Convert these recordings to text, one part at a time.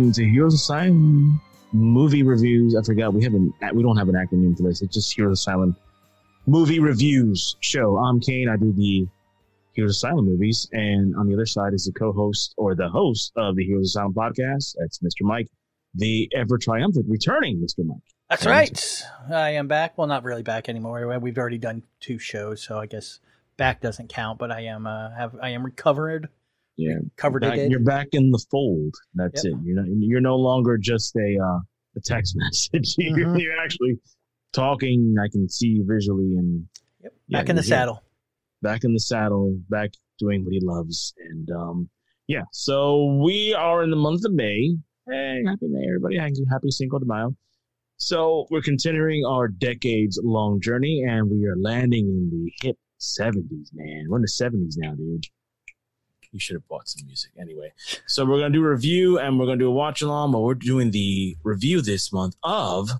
welcome to Heroes Asylum movie reviews. I forgot we haven't we don't have an acronym for this. It's just Heroes Asylum movie reviews show. I'm Kane. I do the Heroes Asylum movies, and on the other side is the co-host or the host of the Heroes Asylum podcast. That's Mr. Mike, the ever triumphant returning Mr. Mike. That's right. I am back. Well, not really back anymore. We've already done two shows, so I guess back doesn't count. But I am uh, have I am recovered. Yeah, covered back, it. You're back in the fold. That's Yep. it. You're not, you're no longer just a uh, a text message. You're, Mhm. you're actually talking. I can see you visually, and Yep. Yeah, Back in the saddle. back in the saddle, back doing what he loves. And um, yeah, so we are in the month of May. Hey, happy May, everybody! Happy, happy Cinco de Mayo. So we're continuing our decades-long journey, and we are landing in the hip '70s. Man, we're in the '70s now, dude. You should have bought some music anyway. So we're gonna do a review, and we're gonna do a watch along. But we're doing the review this month of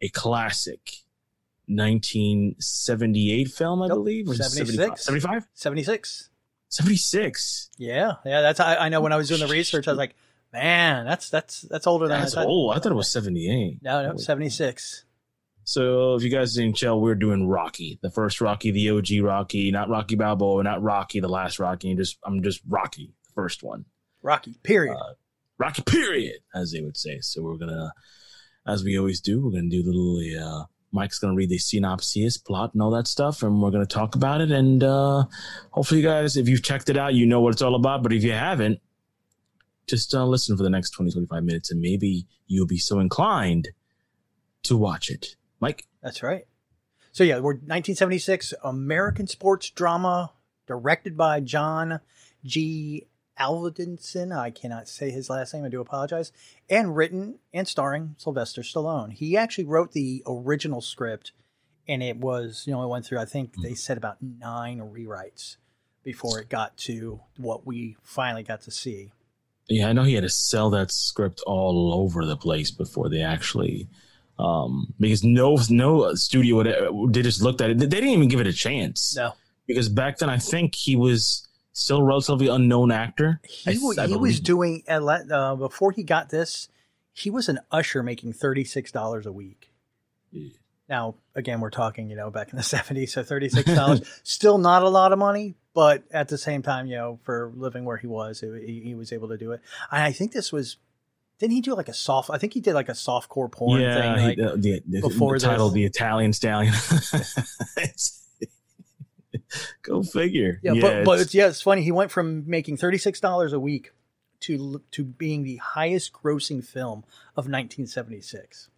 a classic 1978 film, I Nope, believe. or 76. 75? 76. 76. Yeah. Yeah. That's, I, I know when I was doing the research, I was like, man, that's, that's, that's older than That's I thought. old. I thought it was 78. No, no, 76. So if you guys didn't tell, we're doing Rocky, the first Rocky, the OG Rocky, not Rocky Balboa, not Rocky, the last Rocky. Just I'm just Rocky, the first one. Rocky, period. Uh, Rocky, period, as they would say. So we're gonna, as we always do, we're gonna do the little. Uh, Mike's gonna read the synopsis, plot, and all that stuff, and we're gonna talk about it. And uh, hopefully, you guys, if you've checked it out, you know what it's all about. But if you haven't, just uh, listen for the next 20, 25 minutes, and maybe you'll be so inclined to watch it. Mike, That's right. So yeah, we're 1976 American sports drama directed by John G. Alvedinson. I cannot say his last name. I do apologize. And written and starring Sylvester Stallone. He actually wrote the original script, and it was you know it went through. I think they hmm. said about nine rewrites before it got to what we finally got to see. Yeah, I know he had to sell that script all over the place before they actually, um, because no no studio would they just looked at it. They didn't even give it a chance. No, because back then I think he was still a relatively unknown actor. he, I- I he was doing uh, before he got this. He was an usher making thirty six dollars a week. Yeah. Now, again, we're talking, you know, back in the 70s, so $36, still not a lot of money, but at the same time, you know, for living where he was, it, he, he was able to do it. I think this was, didn't he do like a soft, I think he did like a soft core porn yeah, thing. he- Like, the, the, before the title, this. the Italian Stallion. Go figure. yeah, but, but it's- it's, yeah, it's funny. He went from making $36 a week to, to being the highest grossing film of 1976.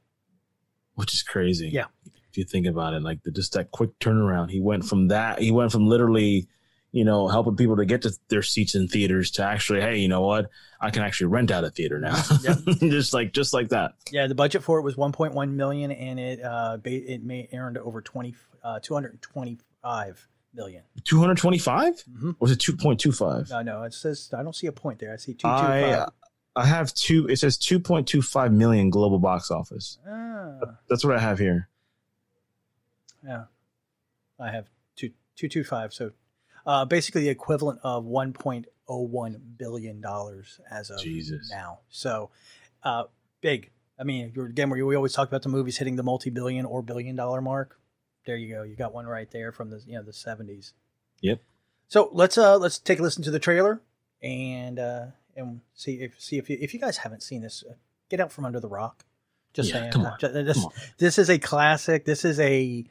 which is crazy. Yeah. If you think about it, like the, just that quick turnaround, he went from that, he went from literally, you know, helping people to get to their seats in theaters to actually, hey, you know what? I can actually rent out a theater now. Yep. just like, just like that. Yeah, the budget for it was 1.1 million and it, uh, it may earned over 20, uh, 225 million. 225? Mm-hmm. Or was it 2.25? No, no, it says I don't see a point there. I see two two I, I have two, it says 2.25 million global box office. Ah, That's what I have here. yeah, I have two two two five. So, uh, basically the equivalent of one point oh one billion dollars as of Jesus. now. So, uh, big. I mean, you're- again, we we always talk about the movies hitting the multi billion or billion dollar mark. There you go. You got one right there from the you know the seventies. Yep. So let's uh let's take a listen to the trailer and uh and see if see if you, if you guys haven't seen this, uh, get out from under the rock. Just Yeah, saying. come on, this come on. this is a classic. This is a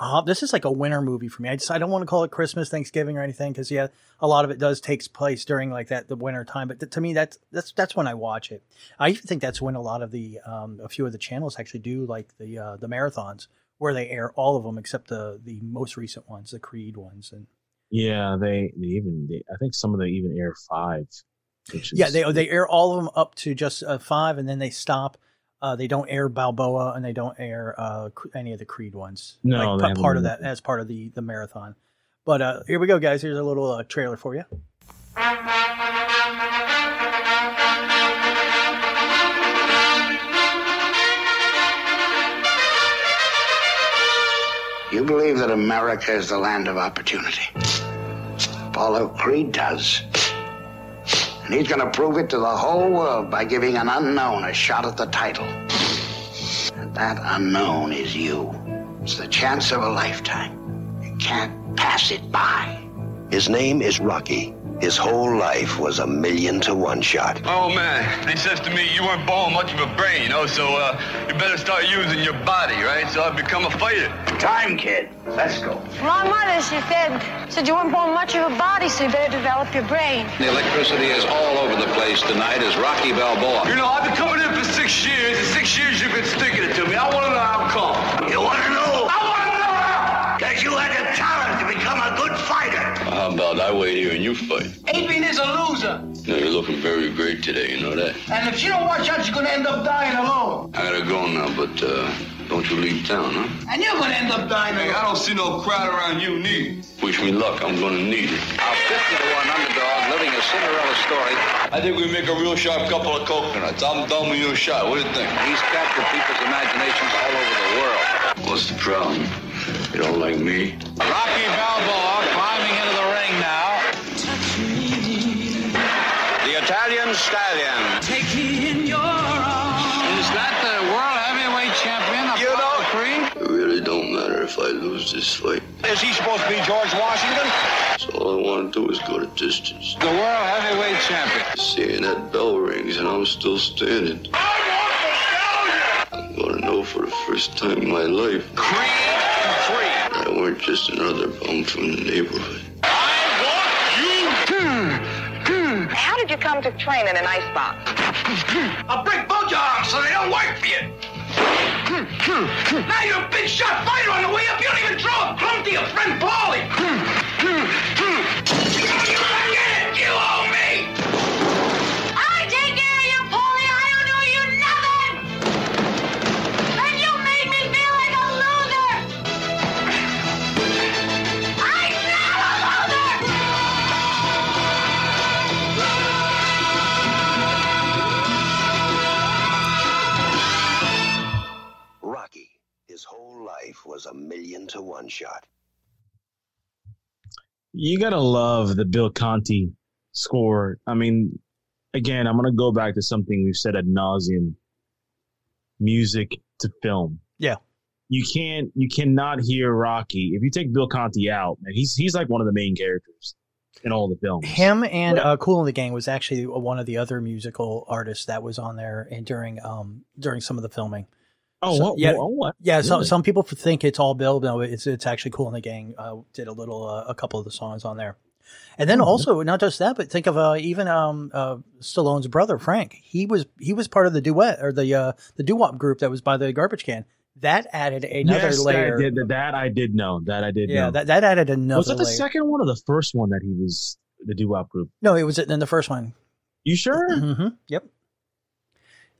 uh, this is like a winter movie for me. I just I don't want to call it Christmas, Thanksgiving, or anything because yeah, a lot of it does takes place during like that the winter time. But th- to me, that's that's that's when I watch it. I even think that's when a lot of the um, a few of the channels actually do like the uh, the marathons where they air all of them except the the most recent ones, the Creed ones, and Yeah, they, they even, they, I think some of them even air five. Is, yeah, they they air all of them up to just uh, five, and then they stop. Uh, they don't air Balboa, and they don't air uh, any of the Creed ones. No, like, they haven't part of that as part of the the marathon. But uh, here we go, guys. Here's a little uh, trailer for you. You believe that America is the land of opportunity. Apollo Creed does. And he's going to prove it to the whole world by giving an unknown a shot at the title. And that unknown is you. It's the chance of a lifetime. You can't pass it by. His name is Rocky. His whole life was a million to one shot. Oh man, they says to me you weren't born much of a brain, you know, so uh, you better start using your body, right? So I've become a fighter. Time, kid. Let's go. My mother, she said, said you weren't born much of a body, so you better develop your brain. The electricity is all over the place tonight as Rocky Balboa. You know, I've been coming in for six years, and six years you've been sticking it to me. I want to know how come. You want to know? I want to know how. Because you had a talent about I wait here and you fight? Adrian is a loser. No, you're looking very great today, you know that? And if you don't watch out, you're gonna end up dying alone. I gotta go now, but uh, don't you leave town, huh? And you're gonna end up dying Hey, I don't see no crowd around you, neither. Wish me luck, I'm gonna need it. Our 50 to 1 underdog living a Cinderella story. I think we make a real sharp couple of coconuts. I'm done with your shot. What do you think? He's captured people's imaginations all over the world. What's the problem? You don't like me? Rocky Balboa climbing into the lose. Is he supposed to be George Washington? So all I want to do is go to distance. The world heavyweight champion. Seeing that bell rings and I'm still standing. I want I'm gonna know for the first time in my life Creed free. that I weren't just another bum from the neighborhood. I want you too! How did you come to train in an icebox? I'll break both your arms so they don't work for you. Now you're a big shot fighter on the way up. You don't even throw a crumb to your friend Paulie. Hmm. Hmm. Hmm. Life was a million to one shot. You gotta love the Bill Conti score. I mean, again, I'm gonna go back to something we've said ad nauseum: music to film. Yeah. You can't, you cannot hear Rocky if you take Bill Conti out. Man, he's he's like one of the main characters in all the films. Him and uh, Kool and the Gang was actually one of the other musical artists that was on there and during um during some of the filming. Oh, So- what, yeah. oh, what? Yeah, some Really? some people think it's all Bill. No, it's it's actually Kool and the Gang. Uh, did a little uh, a couple of the songs on there, and then Mhm. also not just that, but think of uh, even um uh, Stallone's brother Frank. He was he was part of the duet or the uh, the doo wop group that was by the garbage can. That added another yes, layer. That, I did, that I did know. That I did yeah, know. that that added another. was it the layer. second one or the first one that he was the doo wop group? No, it was in the first one. You sure? hmm Yep.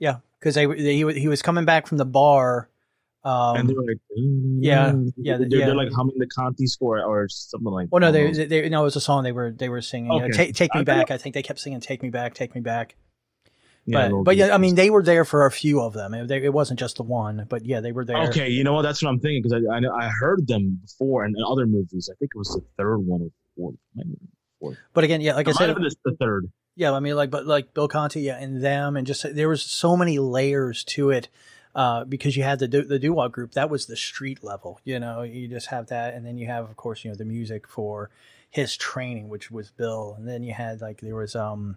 Yeah, because they, they he he was coming back from the bar. Um, and they were like, yeah, yeah, they're, yeah. they're like humming the Conti score or something like. well, no, they, they, they no, it was a song they were they were singing. you know, take take me I back. I think they kept singing "Take Me Back, Take Me Back." Yeah, but but yeah, I mean, they were there for a few of them. It, they, it wasn't just the one, but yeah, they were there. Okay, you know what? That's what I'm thinking because I, I I heard them before in other movies. I think it was the third one or fourth. But again, yeah, like I might said, have been the- the third. Yeah, I mean, like, but like Bill Conti yeah, and them, and just there was so many layers to it uh, because you had the do- the doo wop group that was the street level. You know, you just have that, and then you have, of course, you know, the music for his training, which was Bill, and then you had like there was um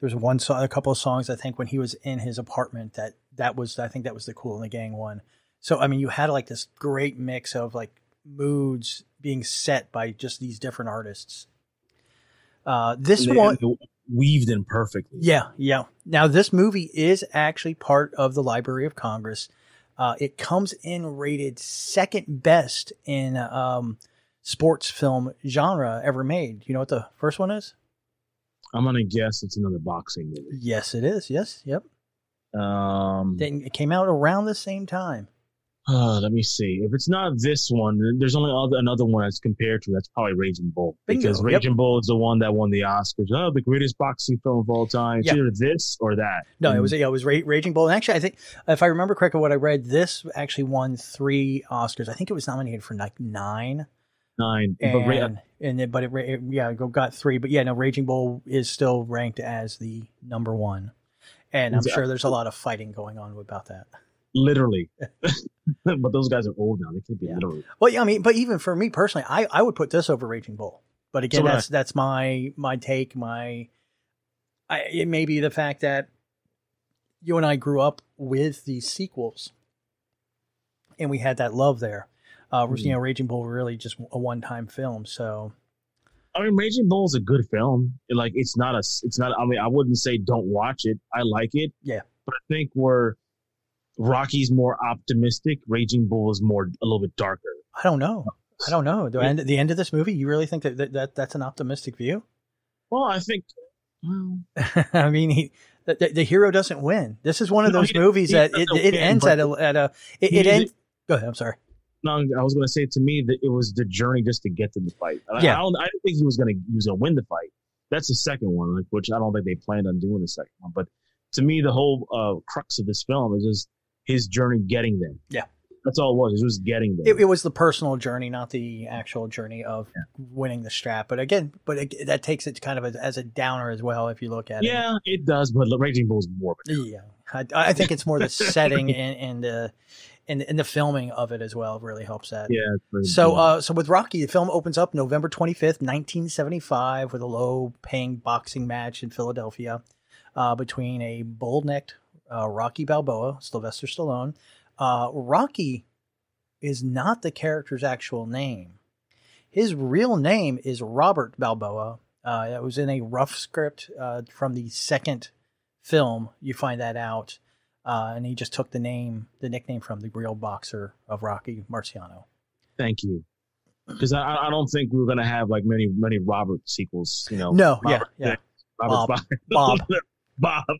there was one song, a couple of songs I think when he was in his apartment that that was I think that was the Kool and the Gang one. So I mean, you had like this great mix of like moods being set by just these different artists. Uh, this they- one, weaved in perfectly. yeah, yeah. Now this movie is actually part of the Library of Congress. Uh, it comes in rated second best in um, sports film genre ever made. You know what the first one is? I'm gonna guess it's another boxing movie. Yes, it is. Yes, yep. Um, Then It came out around the same time. Uh, let me see. If it's not this one, there's only other, another one that's compared to. That's probably Raging Bull Bingo, because yep. Raging Bull is the one that won the Oscars. Oh, the greatest boxing film of all time. It's either this or that. No, it was yeah, it was Ra- Raging Bull. And actually, I think if I remember correctly, what I read, this actually won three Oscars. I think it was nominated for like nine. nine. and but Ra- and it, but it, it yeah got three. But yeah, no, Raging Bull is still ranked as the number one, and I'm Exactly. sure there's a lot of fighting going on about that. literally. but those guys are old now. They can't be literally. Well, yeah, I mean, but even for me personally, I, I would put this over Raging Bull. But again, So would I. that's that's my my take. My I, it may be the fact that you and I grew up with these sequels, and we had that love there. Uh, Hmm. You know, Raging Bull really just a one time film. So I mean, Raging Bull is a good film. Like, it's not a. It's not. I mean, I wouldn't say don't watch it. I like it. Yeah. But I think where Rocky's more optimistic, Raging Bull is more a little bit darker. I don't know. I don't know. The end, the end of this movie, you really think that, that, that that's an optimistic view? Well, I think. Well, I mean, he, the, the, hero doesn't win. This is one of No, those movies that it, it win, ends at a at a it, it ends. Go ahead. I'm sorry. no, I was going to say to me that it was the journey just to get to the fight. I, Yeah. I don't. I didn't think he was going to. He was going to win the fight. That's the second one, like which I don't think they planned on doing the second one. But to me, the whole uh, crux of this film is just his journey getting there. Yeah. That's all it was. It was getting there. It, it was the personal journey, not the actual journey of winning the strap. But again, but it, that takes it kind of as, as a downer as well. If you look at it, yeah, it does. But Raging Bull is more. Of a Yeah, I, I think it's more the setting and and the and, and the filming of it as well really helps that. Yeah. So, yeah. uh, so with Rocky, the film opens up November twenty fifth, nineteen seventy five, with a low paying boxing match in Philadelphia uh, between a bull necked uh, Rocky Balboa, Sylvester Stallone. Uh, Rocky is not the character's actual name. His real name is Robert Balboa. Uh, that was in a rough script uh, from the second film. You find that out, uh, and he just took the name, the nickname from the real boxer of Rocky Marciano. Thank you. Because I, I don't think we're gonna have like many many Robert sequels. You know. No, yeah, yeah. Robert Bob, Bob. Bob.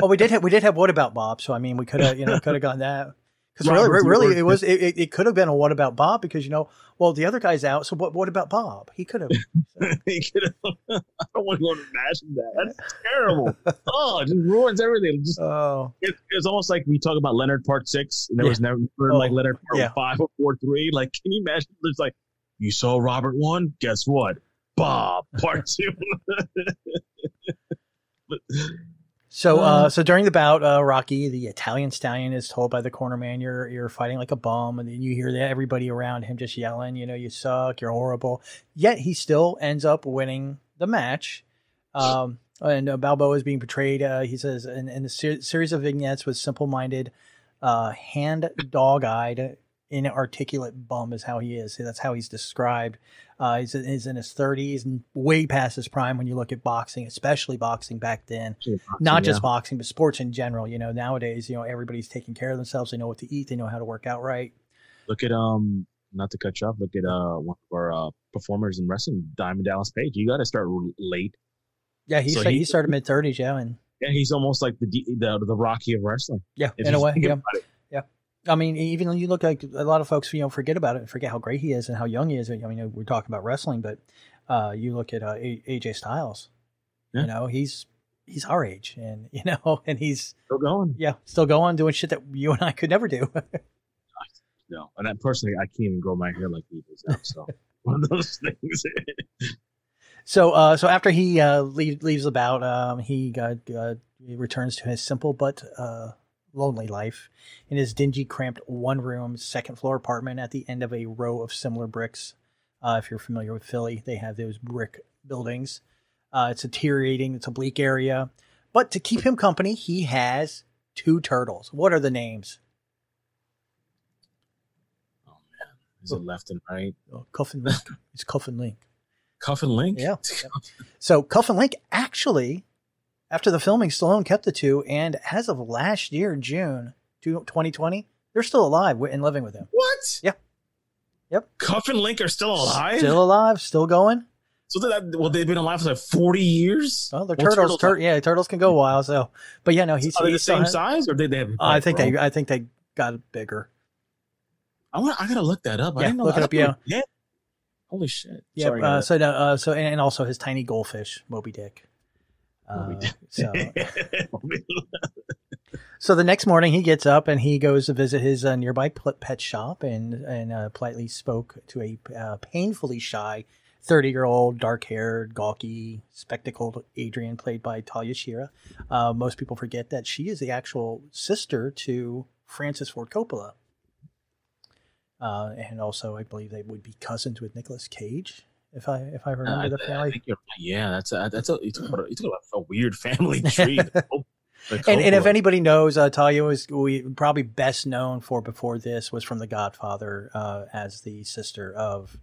Well, we did have we did have what about Bob? So I mean, we could have you know could have gone that because really, really, it was it, it, could have been a what about Bob because you know well the other guy's out. So what what about Bob? He could have. He could've- I don't want to imagine that. That's terrible. oh, it just ruins everything. Just, oh, it, it's almost like we talk about Leonard Part Six, and there Yeah. was never Oh, like Leonard Part yeah. Five or Part Three. Like, can you imagine? It's like you saw Robert one. Guess what? Bob Part Two. So, uh, so during the bout, uh, Rocky, the Italian stallion, is told by the corner man, "You're you're fighting like a bum," and then you hear that everybody around him just yelling, "You know, you suck, you're horrible." Yet he still ends up winning the match. Um, and uh, Balboa is being portrayed. Uh, he says in, in the ser- series of vignettes with simple-minded, uh, hand dog-eyed, inarticulate bum is how he is. That's how he's described. Uh, he's, he's in his 30s and way past his prime when you look at boxing, especially boxing back then not just yeah. boxing, but sports in general. You know, nowadays, you know, everybody's taking care of themselves. They know what to eat. They know how to work out right. Look at um, not to cut you off. Look at uh, one of our uh, performers in wrestling, Diamond Dallas Page. You got to start late. Yeah, he So sta- he- he started mid thirties. Yeah, and Yeah, he's almost like the the the Rocky of wrestling. yeah, in a way, yeah, it. I mean, even when you look like a lot of folks, you know, forget about it, and forget how great he is and how young he is. I mean, we're talking about wrestling, but uh, you look at uh, AJ Styles. Yeah. You know, he's he's our age, and you know, and he's Still going. yeah, still going doing shit that you and I could never do. No, and I, personally, I can't even grow my hair like he does now. So one of those things. So, uh, so after he uh, leave, leaves about, um, he uh, uh, returns to his simple but uh, lonely life in his dingy, cramped one-room, second-floor apartment at the end of a row of similar bricks. Uh, if you're familiar with Philly, they have those brick buildings. Uh, it's deteriorating. It's a bleak area, but to keep him company, he has two turtles. What are the names? Oh, man. Is it left and right? Oh, Cuff and Link. it's Cuff and Link. Cuff and Link. Yeah. So Cuff and Link actually, after the filming, Stallone kept the two, and as of last year, June 2020, they're still alive and living with him. What? Yeah. Yep. Cuff and Link are still alive. Still alive, still going. So that well, they've been alive for like forty years. Well, they're Well, turtles. tur- yeah, turtles can go a while. So, but yeah, no, he's, Are they the he's still same size, or did they have? I think grown? they, I think they got bigger. I want. I gotta look that up. I Yeah, didn't know look it up, yeah. yeah. Holy shit! Yeah. Uh, so, no, uh, so, and also his tiny goldfish, Moby Dick. Uh, so, so the next morning he gets up and he goes to visit his uh, nearby pet shop and and uh, politely spoke to a uh, painfully shy 30 year old dark haired gawky spectacled Adrian played by Talia Shire. Uh, most people forget that she is the actual sister to Francis Ford Coppola. Uh, and also, I believe they would be cousins with Nicolas Cage, if I if I remember I- the I family. think you're right. yeah, that's a, that's a about, a- about a weird family tree. The Cop- the and, and if anybody knows, uh, Talia was we probably best known for before this was from The Godfather uh, as the sister of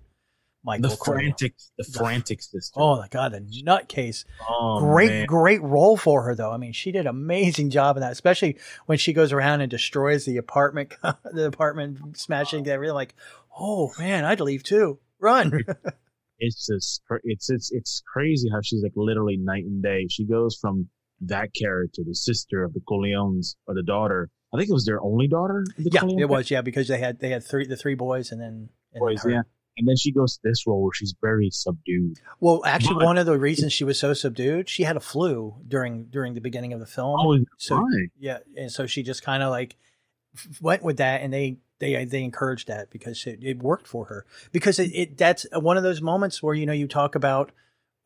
Michael. the Corleone. frantic, the frantic sister. Oh my god, the nutcase! Oh, great, man. great role for her though. I mean, she did an amazing job in that, especially when she goes around and destroys the apartment, the apartment, smashing everything. Like, oh man, I'd leave too. Run! It's just it's it's it's crazy how she's like literally night and day. She goes from that character, the sister of the Corleones, or the daughter. I think it was their only daughter. the yeah, Corleone it was. Yeah, because they had they had three the three boys and then and then boys, her. yeah. And then she goes to this role where she's very subdued. Well, actually, But- one of the reasons she was so subdued, she had a flu during during the beginning of the film. Oh, so right. yeah, and so she just kind of like went with that, and they they they encouraged that because it, it worked for her. Because it, it that's one of those moments where you know you talk about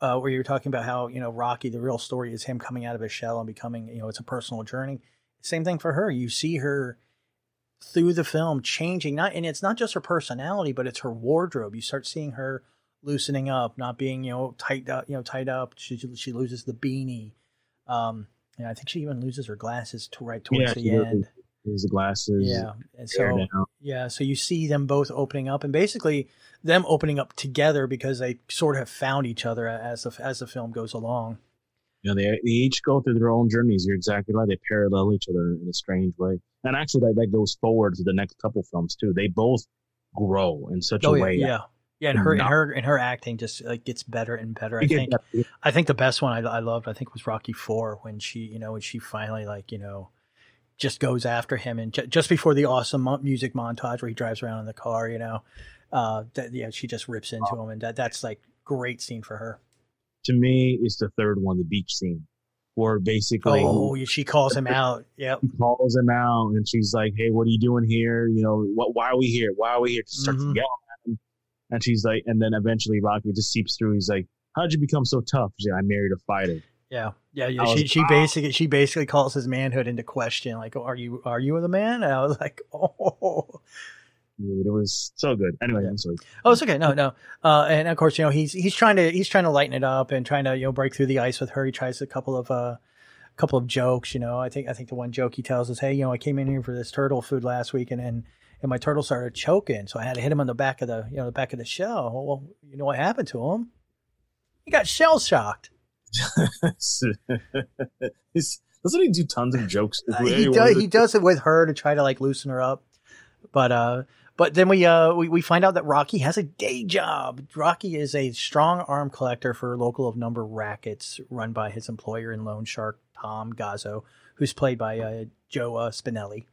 uh, where you're talking about how you know Rocky, the real story is him coming out of his shell and becoming you know it's a personal journey. Same thing for her. You see her through the film changing not and it's not just her personality but it's her wardrobe you start seeing her loosening up not being you know tight up you know tied up she, she loses the beanie um and i think she even loses her glasses to right towards Yeah, the end There's the glasses. yeah and so yeah so you see them both opening up and basically them opening up together because they sort of have found each other as the as the film goes along You know, they, they each go through their own journeys. You're exactly right. They parallel each other in a strange way. And actually, that, that goes forward to the next couple films, too. They both grow in such oh a yeah way. yeah yeah and her and her and her acting just like gets better and better i think I think the best one I, I loved, I think, was Rocky Four when she, you know, when she finally like, you know, just goes after him, and ju- just before the awesome music montage where he drives around in the car, you know, uh, that yeah, she just rips into him, and that that's like great scene for her. To me, it's the third one, the beach scene, where basically Oh, she calls him out. Yep. he calls him out and she's like, "Hey, what are you doing here? You know, what? Why are we here? Why are we here?" She starts Mhm. yelling at him, and she's like, and then eventually Rocky just seeps through. He's like, "How'd you become so tough?" She's like, "I married a fighter." Yeah, yeah, yeah. I She was- she basically she basically calls his manhood into question. Like, are you are you the man? And I was like, oh, Dude, it was so good. Anyway, I'm sorry. Oh, it's okay. No, no. Uh, and of course, you know, he's he's trying to he's trying to lighten it up and trying to you know break through the ice with her. He tries a couple of uh, couple of jokes. You know, I think I think the one joke he tells is, "Hey, you know, I came in here for this turtle food last week, and and, and my turtle started choking, so I had to hit him on the back of the you know the back of the shell. Well, you know what happened to him? He got shell shocked. Doesn't he do tons of jokes? Uh, he does he does it with her to try to like loosen her up, but uh. But then we, uh, we we find out that Rocky has a day job. Rocky is a strong arm collector for local of number rackets run by his employer and loan shark Tom Gazzo, who's played by uh, Joe uh, Spinelli.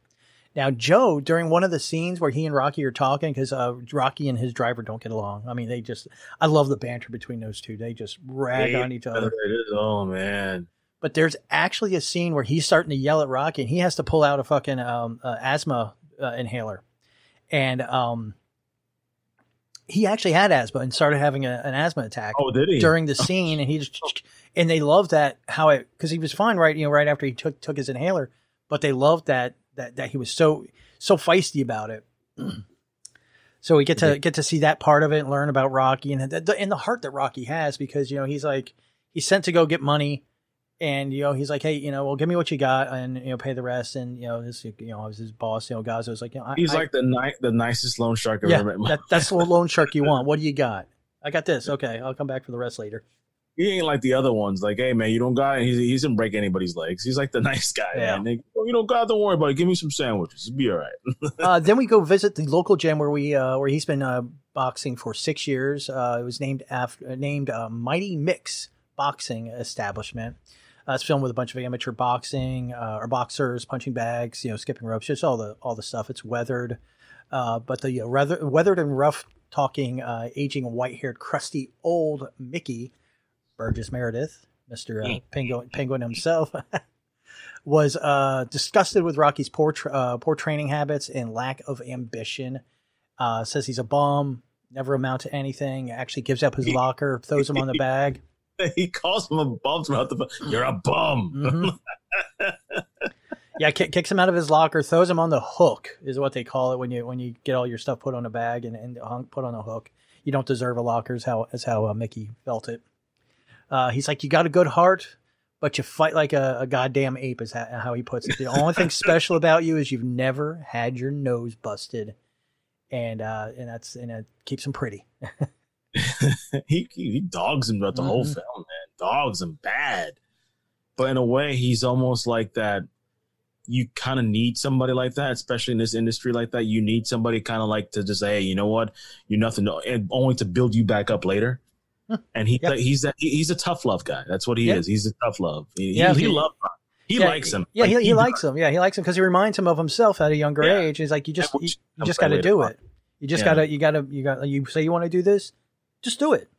Now, Joe, during one of the scenes where he and Rocky are talking, because uh, Rocky and his driver don't get along. I mean, they just, I love the banter between those two. They just rag on each other. Oh man. But there's actually a scene where he's starting to yell at Rocky, and he has to pull out a fucking um, uh, asthma uh, inhaler, and um, he actually had asthma and started having a, an asthma attack. Oh, did he? during the scene? And he just, and they loved that how it because he was fine right, you know, right after he took took his inhaler, but they loved that that that he was so so feisty about it. So we get to get to see that part of it and learn about Rocky and the, and the heart that Rocky has because you know he's like he's sent to go get money and you know he's like hey you know well give me what you got and you know pay the rest. And you know this you know I was his boss you know Gazzo's like you know I, He's I- like the ni- the nicest loan shark I've yeah ever met. that, that's the loan shark you want. What do you got? I got this. Okay I'll come back for the rest later he ain't like the other ones. Like, hey man, you don't got. He's he doesn't break anybody's legs. He's like the nice guy. Yeah. Man. Like, oh, you don't got. Don't worry about it. Give me some sandwiches. It'll be all right. uh, then we go visit the local gym where we uh, where he's been uh, boxing for six years. Uh, it was named after named uh, Mighty Mick's Boxing Establishment. Uh, it's filmed with a bunch of amateur boxing uh, or boxers punching bags, you know, skipping ropes, just all the all the stuff. It's weathered, uh, but the uh, weather, weathered and rough talking, uh, aging white haired, crusty old Mickey Burgess Meredith, Mister uh, Penguin, Penguin himself, was uh, disgusted with Rocky's poor tra- uh, poor training habits and lack of ambition. Uh, says he's a bum, never amount to anything. Actually, gives up his locker, throws him on the bag. he calls him a bum throughout the. You're a bum. Mhm. yeah, kick, kicks him out of his locker, throws him on the hook is what they call it when you when you get all your stuff put on a bag and, and hung, put on a hook. You don't deserve a locker is how is how uh, Mickey felt it. Uh, he's like, you got a good heart, but you fight like a, a goddamn ape is how, how he puts it. The only thing special about you is you've never had your nose busted, and uh, and that's and it keeps him pretty. he, he dogs him throughout the whole Mhm. film, man. Dogs him bad. But in a way, he's almost like that. You kind of need somebody like that, especially in this industry like that. You need somebody kind of like to just say, hey, you know what, you're nothing, to, and only to build you back up later. And he Yep. he's that he's a tough love guy. That's what he Yep. is. He's a tough love. He, Yeah, he, he he- loves him. He yeah, likes him. Yeah, Like, he, he does. likes him. Yeah, he likes him because he reminds him of himself at a younger Yeah. age. He's like, you just you, you just got to do it. You just Yeah. gotta you gotta you got you say you want to do this, just do it.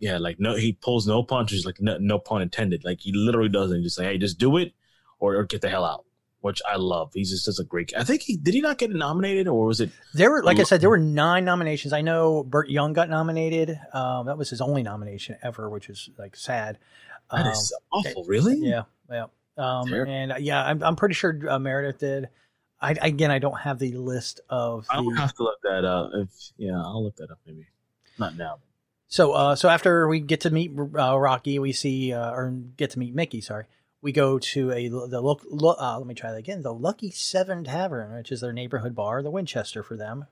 Yeah, like no, he pulls no punches. Like no, no pun intended. Like he literally doesn't just say, "Hey, just do it," or, or get the hell out. Which I love. He's just such a great. I think he did he not get nominated, or was it? There were, like I said, there were nine nominations. I know Burt Young got nominated. Um, that was his only nomination ever, which is like sad. That Um, is awful. Really? Yeah, yeah. Um, and uh, yeah, I'm, I'm pretty sure uh, Meredith did. I again, I don't have the list of I don't have to look that up. If yeah, I'll look that up maybe. Not now. So, uh, so after we get to meet uh, Rocky, we see uh, or get to meet Mickey. Sorry, we go to a the look. Lo, uh, let me try that again. The Lucky Seven Tavern, which is their neighborhood bar, the Winchester for them.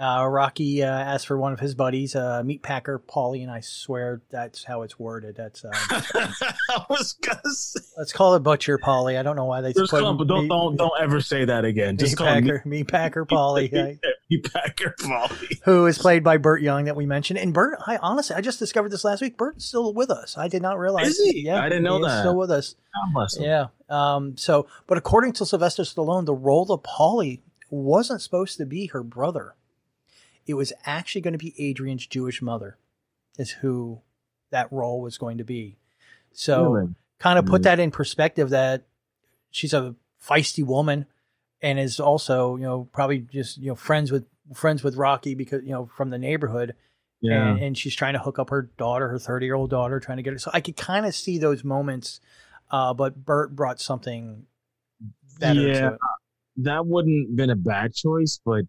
Uh, Rocky uh, asks for one of his buddies, uh, Meat Packer Paulie, and I swear that's how it's worded. That's um, I was gonna say. let's call it Butcher Paulie. I don't know why they Just call him, but don't Meat- don't don't ever say that again. Just Meat Packer, Meat Packer Paulie. Packer who is played by Burt Young that we mentioned. And Burt, I honestly, I just discovered this last week. Burt's still with us. I did not realize. Is he? Yeah, I didn't know that. Still with us. Yeah. Um. So, but according to Sylvester Stallone, the role of Paulie wasn't supposed to be her brother. It was actually going to be Adrian's Jewish mother, is who that role was going to be. So, Really? kind of put Mm. that in perspective that she's a feisty woman and is also you know probably just you know friends with friends with Rocky because you know from the neighborhood Yeah. and, and she's trying to hook up her daughter her 30 year old daughter trying to get her so I could kind of see those moments uh but Burt brought something better Yeah. that wouldn't been a bad choice, but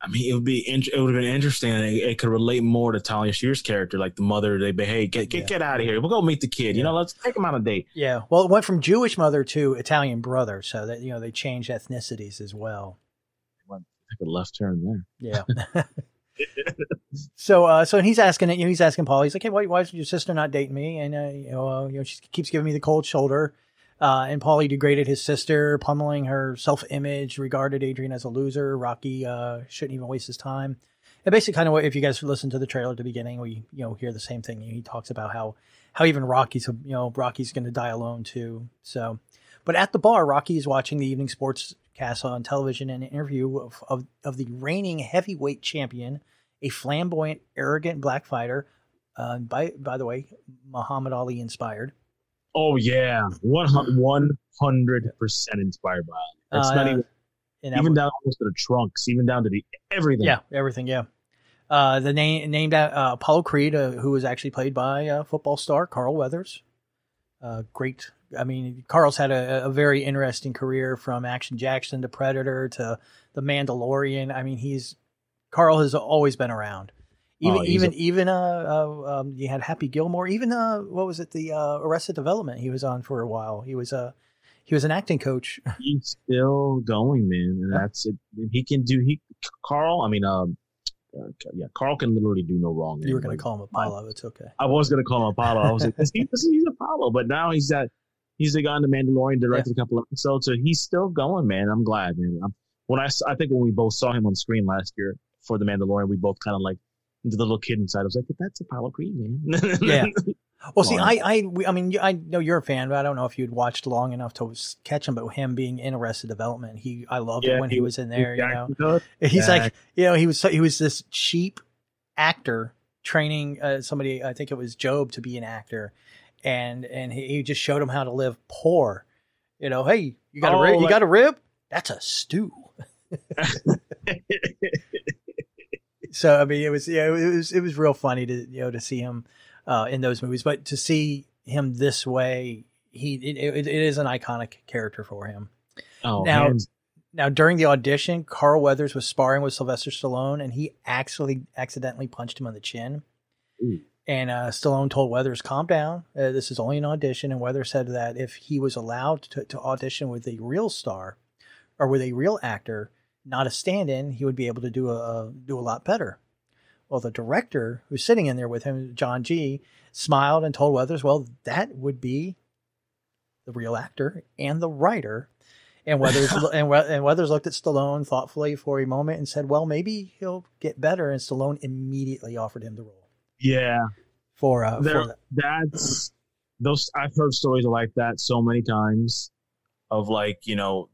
I mean, it would be it would have been interesting. It, it could relate more to Talia Shire's character, like the mother. They be, hey, get get, Yeah. get out of here. We'll go meet the kid. You know, let's take him on a date. yeah well it went from Jewish mother to Italian brother so that you know they changed ethnicities as well Take a left turn there. yeah So, uh, so he's asking, it. you know, he's asking Paul. He's like, "Hey, why, why is your sister not dating me?" And uh, you know, uh, you know, she keeps giving me the cold shoulder. Uh, and Paulie degraded his sister, pummeling her self-image, regarded Adrian as a loser. Rocky uh, shouldn't even waste his time. And basically, kind of what if you guys listen to the trailer at the beginning, we you know hear the same thing. He talks about how how even Rocky's you know Rocky's going to die alone too. So, but at the bar, Rocky is watching the evening sports cast on television and an interview of, of of the reigning heavyweight champion a flamboyant, arrogant black fighter. Uh, by by the way, Muhammad Ali inspired. Oh yeah, one one hundred percent inspired by it. It's not Uh, even even down almost to the trunks, even down to the everything. yeah, everything. Yeah. Uh, the name named uh, Apollo Creed, uh, who was actually played by uh, football star Carl Weathers. Uh, great. I mean, Carl's had a, a very interesting career from Action Jackson to Predator to The Mandalorian. I mean, he's Carl has always been around. Even Oh, even a- even uh, uh um, you had Happy Gilmore. Even uh, what was it? The uh, Arrested Development. He was on for a while. He was uh, he was an acting coach. he's still going, man, and that's it. He can do he Carl. I mean, um, uh, yeah, Carl can literally do no wrong. You were going to call him Apollo. It's okay. I was gonna call him Apollo. I was like, he, he's Apollo, but now he's that he's the guy in the Mandalorian directed a couple of episodes, so he's still going, man. I'm glad, man. I'm, when I I think when we both saw him on screen last year for the Mandalorian, we both kind of like the little kid inside. I was like, that's Apollo Creed, man. Yeah. Well, see, I. I, I mean, I know you're a fan, but I don't know if you'd watched long enough to catch him. But him being in Arrested Development, he, I loved it when he, he- was in there. You know, he's like, you know, he was so- he was this cheap actor training uh, somebody. I think it was Job to be an actor, and and he, he just showed him how to live poor. You know, hey, you got a Oh, rib? You got a rib? That's a stew. so I mean, it was yeah, it was it was real funny to you know to see him uh, in those movies, but to see him this way, he it, it, it is an iconic character for him. Oh, Now- hands- Now, during the audition, Carl Weathers was sparring with Sylvester Stallone, and he actually accidentally punched him on the chin. Ooh. And uh, Stallone told Weathers, "Calm down. Uh, this is only an audition." And Weathers said that if he was allowed to, to audition with a real star or with a real actor, not a stand-in, he would be able to do a, do a lot better. Well, the director who's sitting in there with him, John G, smiled and told Weathers, "Well, that would be the real actor and the writer." And Weathers and, and Weathers looked at Stallone thoughtfully for a moment and said, "Well, maybe he'll get better." And Stallone immediately offered him the role yeah. for uh, There, for that. that's those. I've heard stories like that so many times, of like you know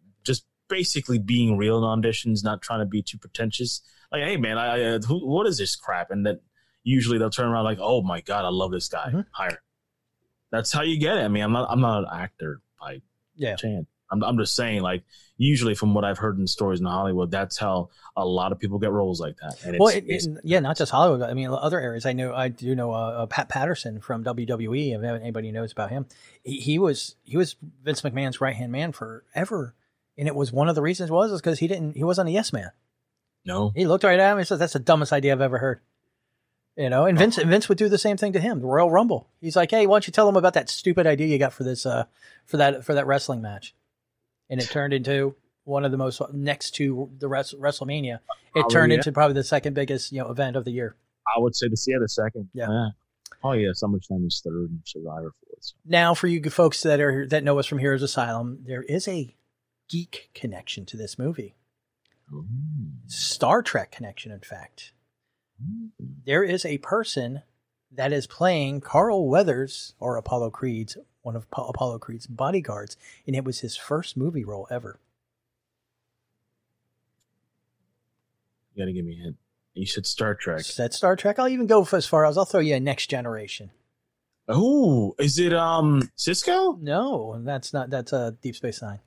basically being real in auditions, not trying to be too pretentious. Like, hey man, I, I who, what is this crap? And that usually they'll turn around like, oh my god, I love this guy. Mhm. Hire. That's how you get it. I mean, I'm not. I'm not an actor by Yeah. chance. I'm, I'm just saying, like, usually from what I've heard in stories in Hollywood, that's how a lot of people get roles like that. And it's, Well, it, it- yeah, not just Hollywood. I mean, other areas. I know. I do know uh, uh, Pat Patterson from WWE. If anybody knows about him, he, he was he was Vince McMahon's right hand man forever, and it was one of the reasons was is because he didn't he wasn't a yes man. no, He looked right at him and said, "That's the dumbest idea I've ever heard." You know, and Vince Vince would do the same thing to him. The Royal Rumble. He's like, "Hey, why don't you tell them about that stupid idea you got for this uh for that for that wrestling match?" And it turned into one of the most next to the Wres- WrestleMania. It Oh, turned yeah. into probably the second biggest you know event of the year. I would say the yeah, the second. Yeah. Oh yeah, SummerSlam is third and Survivor fourth. Now, for you folks that are that know us from Heroes Asylum, there is a geek connection to this movie. So. Star Trek connection, in fact. There is a person that is playing Carl Weathers or Apollo Creed's one of Pa- Apollo Creed's bodyguards, and it was his first movie role ever. You gotta give me a hint. You said Star Trek. Is that Star Trek? I'll even go as far as I'll throw you a Next Generation. Oh, is it um Sisko? No, that's not. That's a uh, Deep Space Nine.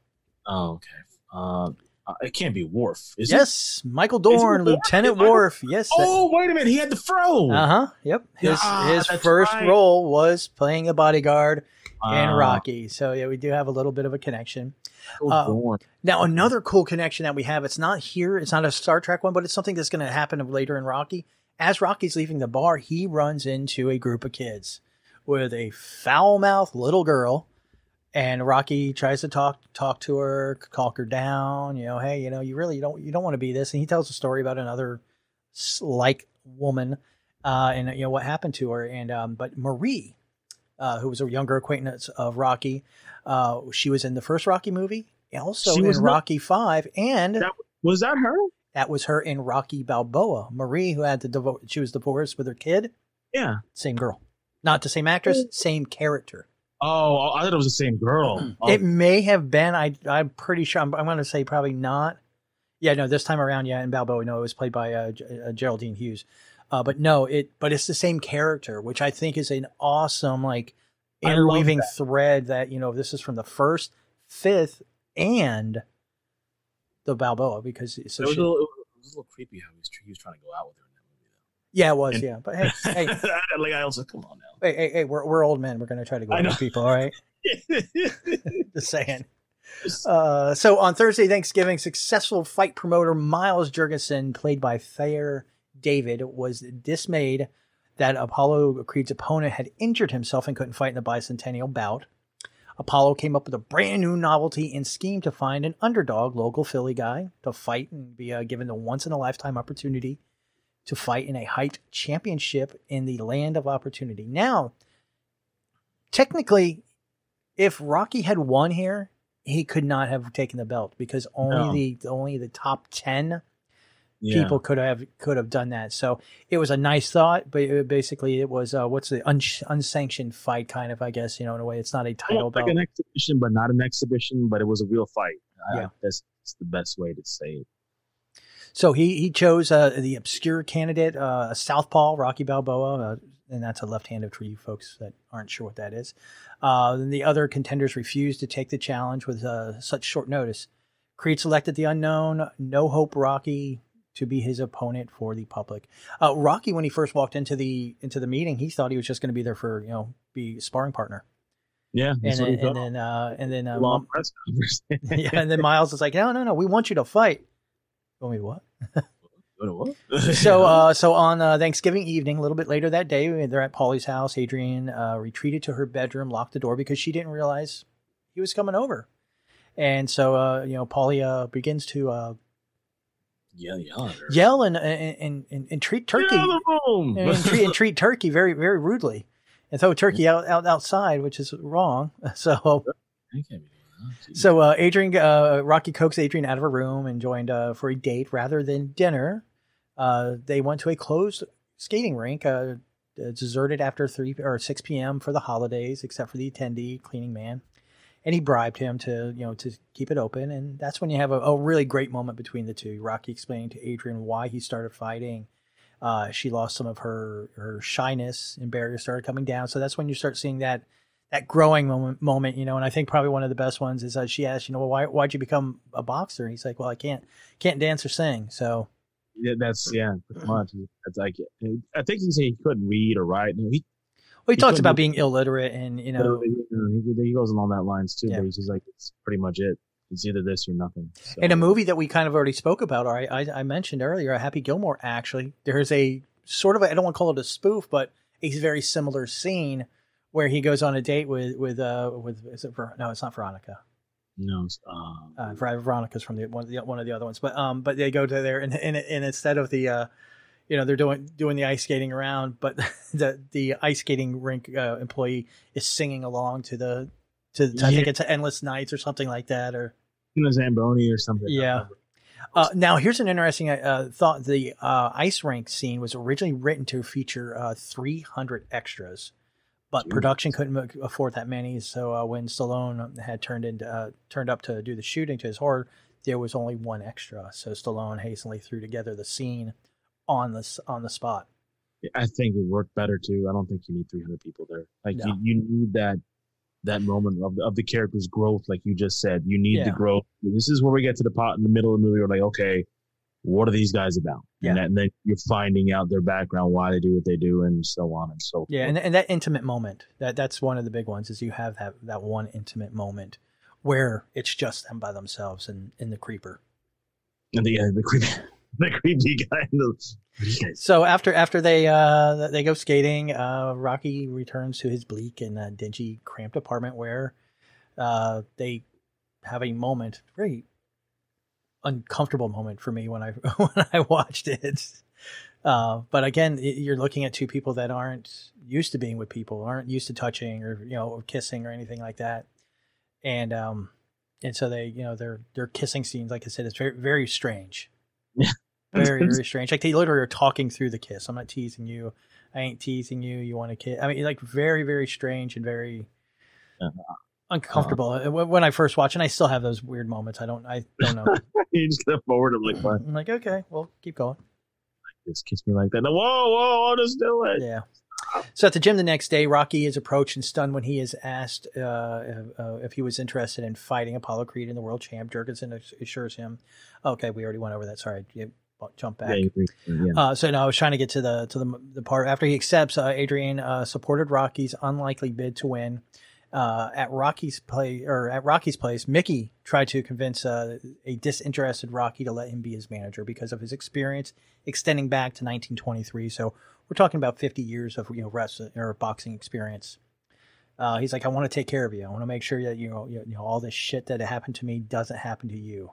Oh, okay. Uh, uh, it can't be Worf, is it? yes, Michael Dorn? Lieutenant Worf. Yes. Oh, wait a minute. He had the fro. Uh huh. Yep. His Ah, his first right. role was playing a bodyguard in Ah, Rocky. So yeah, we do have a little bit of a connection. Uh, Dorn. Now, another cool connection that we have, it's not here, it's not a Star Trek one, but it's something that's going to happen later in Rocky. As Rocky's leaving the bar, he runs into a group of kids with a foul mouthed little girl. And Rocky tries to talk talk to her, talk her down. You know, hey, you know, you really don't you don't want to be this. And he tells a story about another like woman, uh, and you know what happened to her. And um, but Marie, uh, who was a younger acquaintance of Rocky, uh, she was in the first Rocky movie, also She in was not- Rocky Five, and That, was that her? that was her in Rocky Balboa. Marie, who had to divorce, she was divorced with her kid. Yeah. Same girl, not the same actress, same character. Oh, I thought it was the same girl. Oh, It may have been. I I'm pretty sure. I'm, I'm going to say probably not. Yeah, no. This time around, yeah, in Balboa, no, it was played by uh, uh, Geraldine Hughes. Uh, but no, it. But it's the same character, which I think is an awesome like interweaving that. thread. That you know, this is from the first, fifth, and the Balboa because so it, was she- a little, it was a little creepy how he was, he was trying to go out with her yeah, it was and- yeah. But hey, hey, like I also, come on now. hey, hey, hey, we're we're old men. We're going to try to go I with know. people. All right. Just saying. Uh, so on Thursday, Thanksgiving, successful fight promoter Miles Jurgensen, played by Thayer David, was dismayed that Apollo Creed's opponent had injured himself and couldn't fight in the bicentennial bout. Apollo came up with a brand new novelty and scheme to find an underdog, local Philly guy, to fight and be uh, given the once in a lifetime opportunity to fight in a height championship in the land of opportunity. Now, technically, if Rocky had won here, he could not have taken the belt because only No. the only the top ten Yeah. people could have could have done that. So it was a nice thought, but it, basically it was uh, what's the un- unsanctioned fight kind of I guess you know in a way it's not a title Almost like an exhibition, but not an exhibition. But it was a real fight. I- Yeah. that's, that's the best way to say it. So he he chose uh, the obscure candidate, uh, Southpaw Rocky Balboa, uh, and that's a left-handed for you folks that aren't sure what that is. Uh, then the other contenders refused to take the challenge with uh, such short notice. Creed selected the unknown, No Hope Rocky to be his opponent for the public. Uh, Rocky, when he first walked into the into the meeting, he thought he was just going to be there for you know be a sparring partner. Yeah, And then, he and then uh, and then uh, Long Mom- press conference. yeah, and then Miles is like, no, no, no, we want you to fight. Want me what? So uh so on uh, Thanksgiving evening, a little bit later that day, they're at Paulie's house. Adrian uh, retreated to her bedroom, locked the door because she didn't realize he was coming over. And so uh, you know, Polly uh, begins to uh, yeah, yeah. yell and and, and, and, and treat Turkey Get out of the room. and, treat, and treat Turkey very very rudely, and throw Turkey out, out outside, which is wrong. So I So uh, Adrian, uh, Rocky coaxed Adrian out of her room and joined uh, for a date rather than dinner. Uh, they went to a closed skating rink, uh, deserted after three or six p.m. for the holidays, except for the attendee, cleaning man, and he bribed him to you know to keep it open. And that's when you have a, a really great moment between the two. Rocky explaining to Adrian why he started fighting. Uh, she lost some of her her shyness and barriers started coming down. So that's when you start seeing that that growing moment, moment, you know, and I think probably one of the best ones is uh, she asked, you know, well, why why'd you become a boxer? And he's like, well, I can't can't dance or sing, so Yeah, that's yeah, pretty much. That's like I think he said he couldn't read or write. No, he well, he, He talks about being illiterate and you know, he, goes along that lines too. Yeah. But he's just like it's pretty much it. It's either this or nothing. So, in a movie that we kind of already spoke about, or I, I, I mentioned earlier, a Happy Gilmore. Actually, there's a sort of I I don't want to call it a spoof, but a very similar scene where he goes on a date with with uh with is it Ver- no, it's not Veronica. No, it's, uh, uh, Veronica's from the one of the one of the other ones, but um, but they go to there and and, and instead of the uh, you know, they're doing doing the ice skating around, but the the ice skating rink uh, employee is singing along to the to, to I think it's Endless Nights or something like that, or you know, Zamboni or something. yeah. Uh, now, here's an interesting uh, thought. The uh, ice rink scene was originally written to feature uh, 300 extras, but production couldn't afford that many. So uh, when Stallone had turned into uh, turned up to do the shooting, to his horror, there was only one extra. So Stallone hastily threw together the scene on the on the spot. I think it worked better too. I don't think you need 300 people there. Like No. you, you need that that moment of the, of the character's growth, like you just said. You need the Yeah. growth. This is where we get to the pot in the middle of the movie. We're like, okay, what are these guys about? Yeah. And, that, and then you're finding out their background, why they do what they do, and so on and so forth. Yeah, and, and that intimate moment that that's one of the big ones is you have that that one intimate moment where it's just them by themselves and in the creeper. And the uh, the creepy the creepy guy. in the- What are you guys? So after after they uh they go skating, uh Rocky returns to his bleak and uh, dingy, cramped apartment where uh they have a moment, very uncomfortable moment for me when I when I watched it. Uh, but again, you're looking at two people that aren't used to being with people, aren't used to touching or you know or kissing or anything like that, and um and so they you know their their kissing scenes, like I said, it's very very strange. Yeah. very very strange. Like they literally are talking through the kiss. I'm not teasing you. I ain't teasing you. You want to kiss i mean like very very strange and very uncomfortable Uh, when i first watch, and i still have those weird moments i don't i don't know you just get forward. I'm like, what? i'm like okay well keep going Just kiss me like that. Whoa, whoa, I'll just do it. yeah so at the gym the next day rocky is approached and stunned when he is asked uh, uh, if he was interested in fighting apollo creed in the world champ jurgensen assures him okay we already went over that sorry jump back Yeah, yeah. Uh, so no, I was trying to get to the to the, the part after he accepts. Uh, Adrian uh, supported Rocky's unlikely bid to win. Uh, at Rocky's play or at Rocky's place, Mickey tried to convince uh, a disinterested Rocky to let him be his manager because of his experience extending back to 1923. So we're talking about 50 years of you know wrestling or boxing experience. Uh, he's like, I want to take care of you. I want to make sure that you know, you know all this shit that happened to me doesn't happen to you.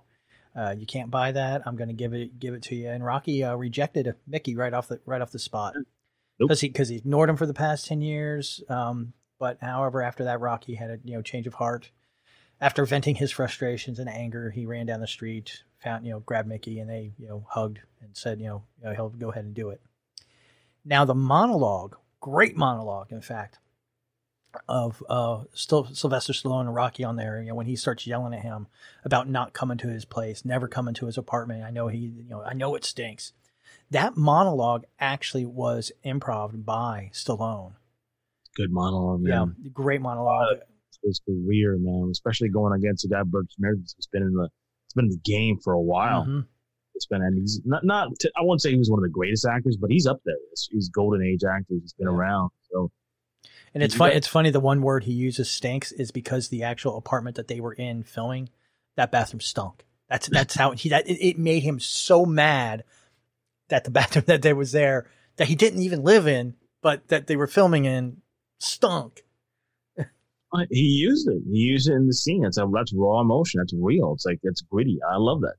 Uh, you can't buy that. I'm going to give it give it to you. And Rocky uh, rejected Mickey right off the right off the spot Nope. because he because he ignored him for the past ten years. Um, but however, after that, Rocky had a you know change of heart. After venting his frustrations and anger, he ran down the street, found you know grabbed Mickey, and they you know hugged and said you know, you know he'll go ahead and do it. Now the monologue, great monologue, in fact. of uh, still Sylvester Stallone and Rocky on there. You know, when he starts yelling at him about not coming to his place, never coming to his apartment. I know he, you know, I know it stinks. That monologue actually was improv by Stallone. Good monologue, Yeah, man. great monologue. His career, man, especially going against a guy Burt Meredith who's been in the it's been in the game for a while. Mhm. It's been and he's not not to, I won't say he was one of the greatest actors, but he's up there. He's, he's golden age actors. He's been around. So And it's funny. got- It's funny. The one word he uses stinks is because the actual apartment that they were in filming, that bathroom stunk. That's that's how he that it, it made him so mad that the bathroom that they was there that he didn't even live in, but that they were filming in stunk. he used it. He used it in the scene. It's a, that's raw emotion. That's real. It's like it's gritty. I love that.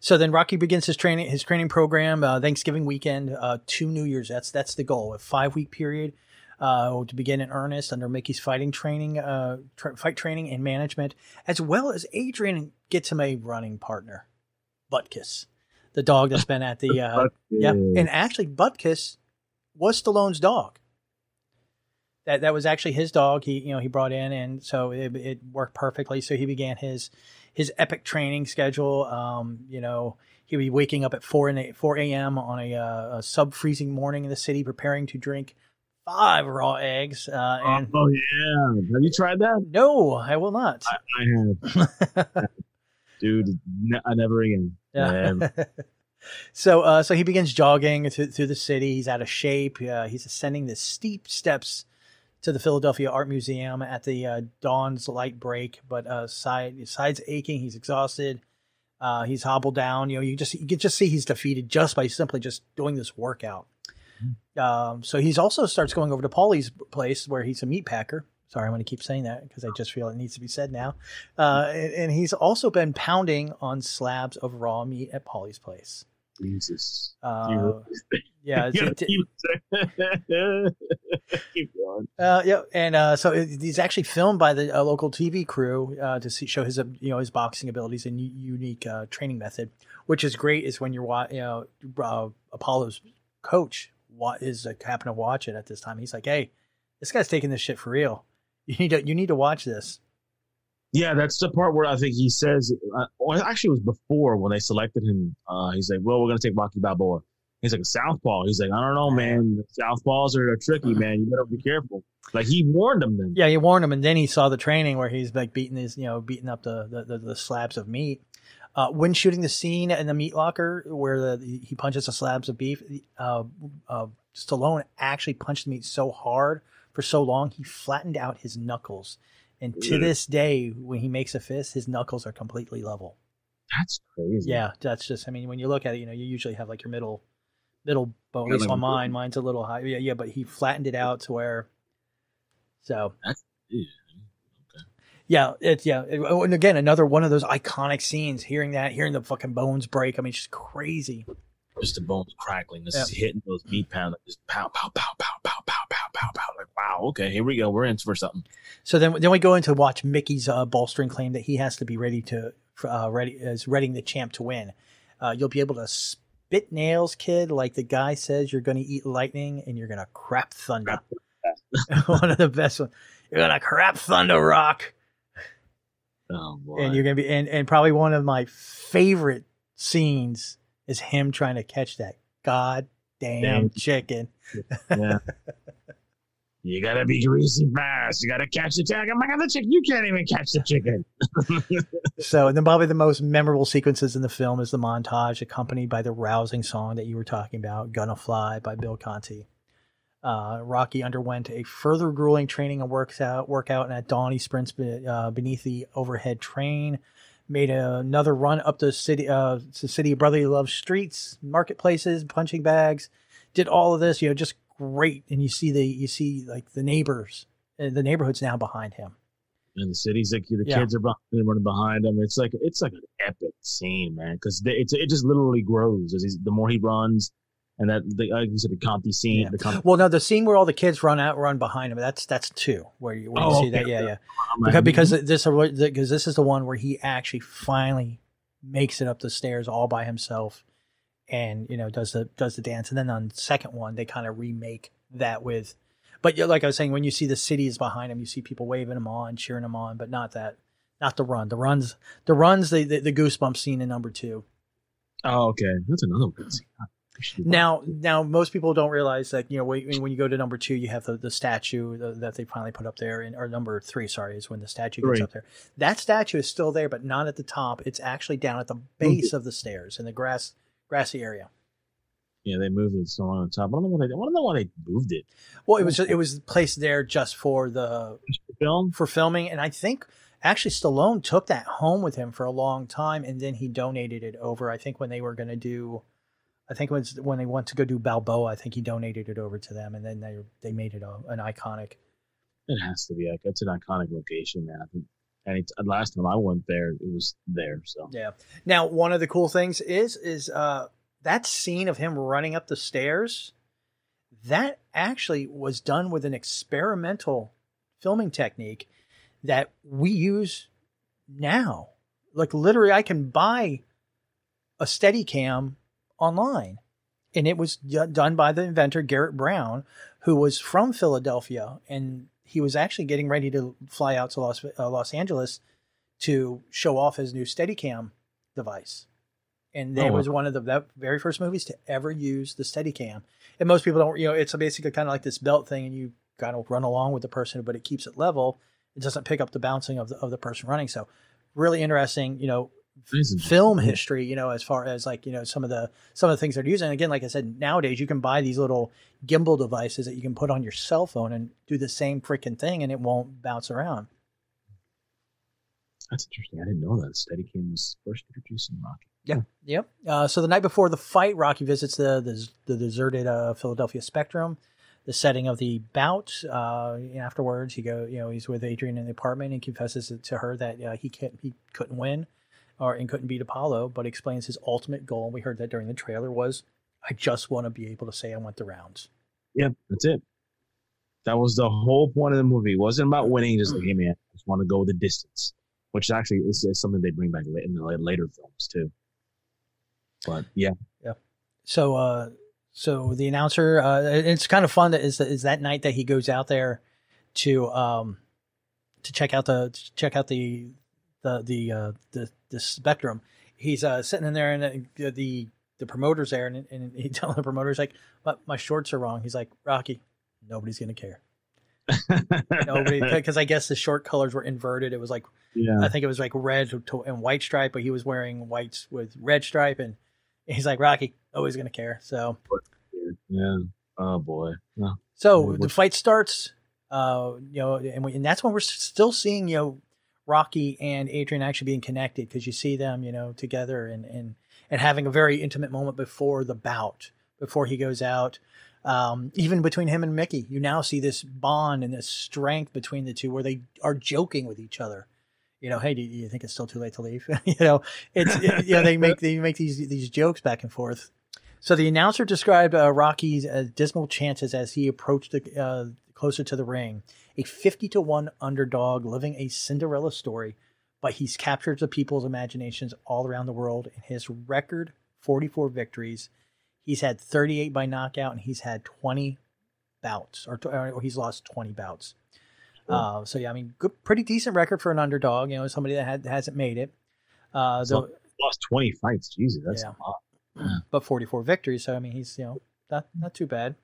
So then Rocky begins his training his training program uh, Thanksgiving weekend uh, to New Year's. That's that's the goal. A five week period uh, to begin in earnest under Mickey's fighting training, uh, tra- fight training and management, as well as Adrian gets him a running partner, Butkus, the dog that's been at the uh, yeah. And actually, Butkus was Stallone's dog. That that was actually his dog. He you know he brought in, and so it, it worked perfectly. So he began his his epic training schedule. Um, you know, he'd be waking up at four in four a.m. on a, uh, a sub freezing morning in the city, preparing to drink five raw eggs. Uh, and oh yeah, have you tried that? no, I will not. I have, dude. Ne- I never again. Yeah. So, uh, so he begins jogging through, through the city. He's out of shape. Uh, he's ascending the steep steps to the Philadelphia Art Museum at the uh, dawn's light break, but uh, side his sides aching. He's exhausted. Uh, he's hobbled down. You know, you just you can just see he's defeated just by simply just doing this workout. Um, so he's also starts going over to Paulie's place where he's a meat packer. Sorry, I'm going to keep saying that because I just feel it needs to be said now. Uh, and, and he's also been pounding on slabs of raw meat at Paulie's place. Jesus. Uh, yeah, it- keep, going. Uh, yeah, and uh, so it- he's actually filmed by the uh, local TV crew uh, to see, show his uh, you know his boxing abilities and u- unique uh, training method, which is great. Is when you're you know uh, Apollo's coach wa- is uh, happen to watch it at this time. He's like, "Hey, this guy's taking this shit for real. You need to you need to watch this." Yeah, that's the part where I think he says. Uh, well, actually, it was before when they selected him. Uh, he's like, "Well, we're gonna take Rocky Balboa." He's like a southpaw. He's like, "I don't know, man. Southpaws are tricky, man. You better be careful." Like he warned him then. Yeah, he warned him, and then he saw the training where he's like beating his, you know, beating up the the, the, the slabs of meat. Uh, when shooting the scene in the meat locker where the he punches the slabs of beef, uh, uh, Stallone actually punched the meat so hard for so long he flattened out his knuckles, and to mm. this day, when he makes a fist, his knuckles are completely level. That's crazy. Yeah, that's just. I mean, when you look at it, you know, you usually have like your middle, middle bone. At on mine, mine's a little high. Yeah, yeah. But he flattened it out to where. So. That's, yeah. It's yeah, it, oh, and again another one of those iconic scenes. Hearing that, hearing the fucking bones break. I mean, it's just crazy. Just the bones crackling. This yeah. is hitting those beat pounds. Just pow, pow, pow, pow, wow, okay, here we go. We're in for something. So then, then we go into watch Mickey's uh, bolstering claim that he has to be ready to uh, ready is readying the champ to win. Uh, you'll be able to spit nails, kid, like the guy says. You're going to eat lightning and you're going to crap thunder. one of the best ones. You're going to crap thunder, rock. Oh boy. and you're gonna be and, and probably one of my favorite scenes is him trying to catch that goddamn Damn. chicken. yeah. You gotta be greasy fast. You gotta catch the chicken. Oh my god, the chicken! You can't even catch the chicken. So and then probably the most memorable sequences in the film is the montage accompanied by the rousing song that you were talking about, "Gonna Fly" by Bill Conti. Uh, Rocky underwent a further grueling training and works out workout, and at dawn he sprints be, uh, beneath the overhead train. Made another run up the city, uh, the city of brotherly love streets, marketplaces, punching bags. Did all of this, you know, just great. And you see the you see like the neighbors, uh, the neighborhood's now behind him. And the city's like the Yeah. kids are behind, running behind him. It's like it's like an epic scene, man. Because it's it just literally grows as he's, the more he runs, and that the, like you said, the Conti scene, Yeah. the. Well, no, the scene where all the kids run out, run behind him. That's that's two where you, where you Oh, see okay, that. Yeah, yeah. I'm Because because this because this is the one where he actually finally makes it up the stairs all by himself, and you know does the does the dance. And then on the second one, they kind of remake that with But like I was saying, when you see the cities behind him, you see people waving him on, cheering him on, but not that, not the run. The runs, the runs, the the, the goosebump scene in number two. Oh, okay. That's another good scene. Now, now most people don't realize that you know when, when you go to number two, you have the, the statue uh, that they finally put up there, and or number three, sorry, is when the statue gets Three. up there. That statue is still there, but not at the top. It's actually down at the base of the stairs in the grass grassy area. Yeah, they moved it so on the top. I don't know why they. I don't know why they moved it. Well, it was it was placed there just for the film for filming, and I think actually Stallone took that home with him for a long time, and then he donated it over. I think when they were going to do, I think when when they went to go do Balboa, I think he donated it over to them, and then they they made it a, an iconic. It has to be like it's an iconic location, man. I think. And last time I went there, it was there. So Yeah. Now, one of the cool things is is uh that scene of him running up the stairs. That actually was done with an experimental filming technique that we use now. Like literally, I can buy a Steadicam online, and it was done by the inventor Garrett Brown, who was from Philadelphia, and he was actually getting ready to fly out to Los uh, Los Angeles to show off his new Steadicam device. And that Oh, wow. was one of the that very first movies to ever use the Steadicam. And most people don't, you know, it's basically kind of like this belt thing, and you kind of run along with the person, but it keeps it level. It doesn't pick up the bouncing of the of the person running. So, really interesting, you know, film history. You know, as far as like you know some of the some of the things they're using. Again, like I said, nowadays you can buy these little gimbal devices that you can put on your cell phone and do the same freaking thing, and it won't bounce around. that's interesting. I didn't know that Steadicam was first introduced in Rocky. Yeah. Yep. Uh, so the night before the fight, Rocky visits the the, the deserted uh, Philadelphia Spectrum. The setting of the bout. Uh, afterwards, he go. You know, he's with Adrian in the apartment and confesses to her that uh, he can't. He couldn't win, or and couldn't beat Apollo. But explains his ultimate goal. And we heard that during the trailer was, I just want to be able to say I went the rounds. Yeah, that's it. That was the whole point of the movie. It wasn't about winning. Just like, hey man, I just want to go the distance, which actually is, is something they bring back in the later films too. But yeah, Yeah. So, uh, so the announcer, uh, it's kind of fun that is is that night that he goes out there to um to check out the to check out the the the uh, the the spectrum. He's uh sitting in there and the the, the promoters there and, and he telling the promoters like, "But my shorts are wrong." He's like, "Rocky, nobody's gonna care." Nobody, because I guess the short colors were inverted. It was like, Yeah. I think it was like red to, and white stripe, but he was wearing whites with red stripe, and he's like, Rocky, nobody's gonna care. So, yeah. Oh boy. No. so the fight starts, uh, you know, and, we, and that's when we're still seeing, you know, Rocky and Adrian actually being connected because you see them, you know, together and and and having a very intimate moment before the bout, before he goes out. Um, even between him and Mickey, you now see this bond and this strength between the two where they are joking with each other. You know, hey, do you think it's still too late to leave? you know, it's it, you know they make they make these these jokes back and forth. So the announcer described uh, Rocky's uh, dismal chances as he approached the, uh, closer to the ring. A 50 to 1 underdog living a Cinderella story, but he's captured the people's imaginations all around the world in his record 44 victories. He's had 38 by knockout and he's had 20 bouts, or, or he's lost 20 bouts. Uh, so yeah, I mean, good, pretty decent record for an underdog. You know, somebody that had, hasn't made it. Uh, So, though, lost twenty fights. Jesus, that's Yeah. a lot. but 44 victories. So I mean, he's you know not not too bad.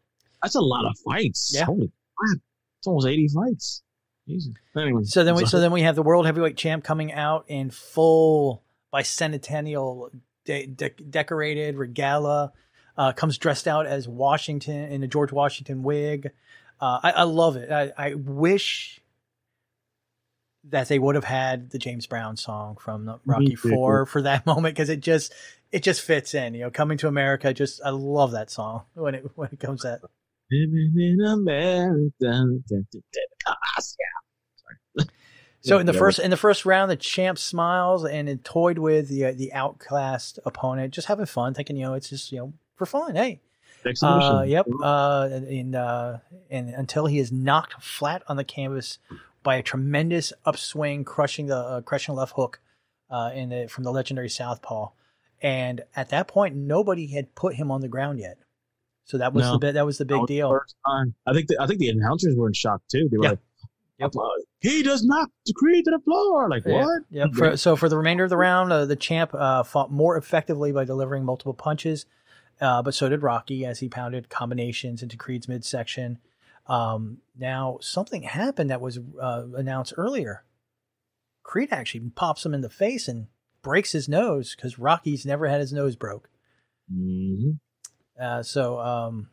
That's a lot of fights. Yeah. Holy! It's almost eighty fights. Jesus. Anyway, So then we so then we have the world heavyweight champ coming out in full bicentennial de- de- decorated regala. Uh, comes dressed out as Washington in a George Washington wig. Uh, I, I love it. I, I wish that they would have had the James Brown song from the Rocky. Four for that moment because it just it just fits in. You know, coming to America. Just I love that song when it when it comes out. Living in America. So in the first in the first round, the champ smiles and it toyed with the uh, the outclassed opponent, just having fun, thinking you know it's just you know for fun. Hey, uh, yep. Uh, and uh, and until he is knocked flat on the canvas by a tremendous upswing, crushing the uh, crushing left hook uh, in the, from the legendary Southpaw. And at that point, nobody had put him on the ground yet. So that was No. the bit. That was the big was the deal. first time. I think the, I think the announcers were in shock too. They were Yeah. like, Yep. "He does not Creed to the floor." Like Yeah, what? Yeah. For, so for the remainder of the round, uh, the champ uh, fought more effectively by delivering multiple punches, uh, but so did Rocky as he pounded combinations into Creed's midsection. Um, now something happened that was uh, announced earlier. Creed actually pops him in the face and breaks his nose because Rocky's never had his nose broke. hmm Uh, so, um,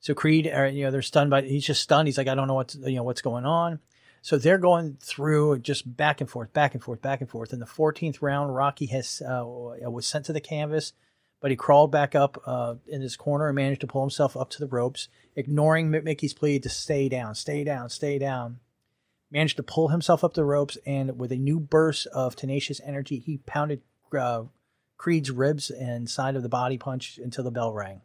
so Creed, uh, you know, they're stunned by. He's just stunned. He's like, I don't know what's you know what's going on. So they're going through just back and forth, back and forth, back and forth. In the 14th round, Rocky has uh, was sent to the canvas, but he crawled back up uh, in his corner and managed to pull himself up to the ropes, ignoring Mickey's plea to stay down, stay down, stay down. Managed to pull himself up the ropes, and with a new burst of tenacious energy, he pounded uh, Creed's ribs and side of the body punch until the bell rang.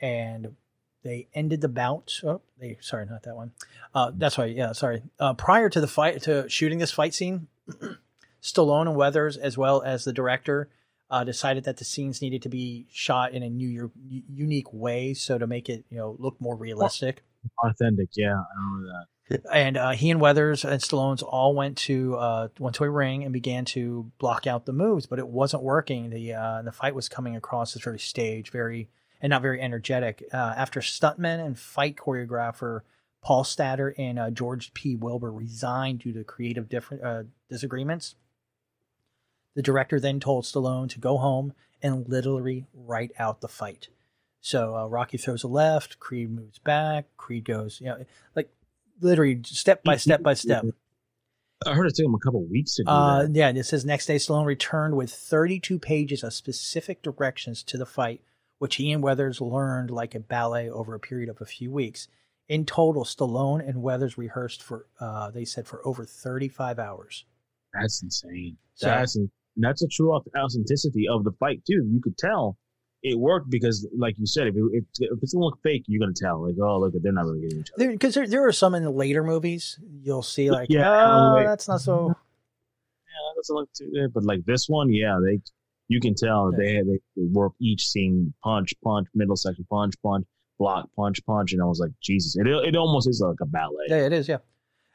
And they ended the bout. Oh, they sorry, not that one. Uh, that's right. Yeah, sorry. Uh, prior to the fight, to shooting this fight scene, Stallone and Weathers, as well as the director, uh, decided that the scenes needed to be shot in a new, unique way, so to make it you know look more realistic. Authentic, yeah, I remember that. And uh, he and Weathers and Stallone's all went to uh, went to a ring and began to block out the moves, but it wasn't working. The uh, the fight was coming across as very staged, very and not very energetic. Uh, after stuntman and fight choreographer Paul Stader and uh, George P. Wilbur resigned due to creative different uh, disagreements, the director then told Stallone to go home and literally write out the fight. So Rocky throws a left, Creed moves back, Creed goes, you know, like literally step by step by step. I heard it took him a couple weeks to do Uh, that. yeah, it says next day Stallone returned with 32 pages of specific directions to the fight, which he and Weathers learned like a ballet over a period of a few weeks. In total, Stallone and Weathers rehearsed for, uh, they said, for over 35 hours. That's insane. So- That's and that's a true authenticity of the fight too. You could tell it worked because, like you said, if, it, if, it's gonna look fake, you're gonna tell. Like, oh, look, they're not really getting each other. Because there, there, are some in the later movies you'll see like, Yeah, oh, like- that's not so. Yeah, that doesn't look too good. But like this one, yeah, they you can tell they they, they work each scene punch, punch, middle section, punch, punch, block, punch, punch, and I was like, Jesus, it it almost is like a ballet. Yeah, it is. Yeah,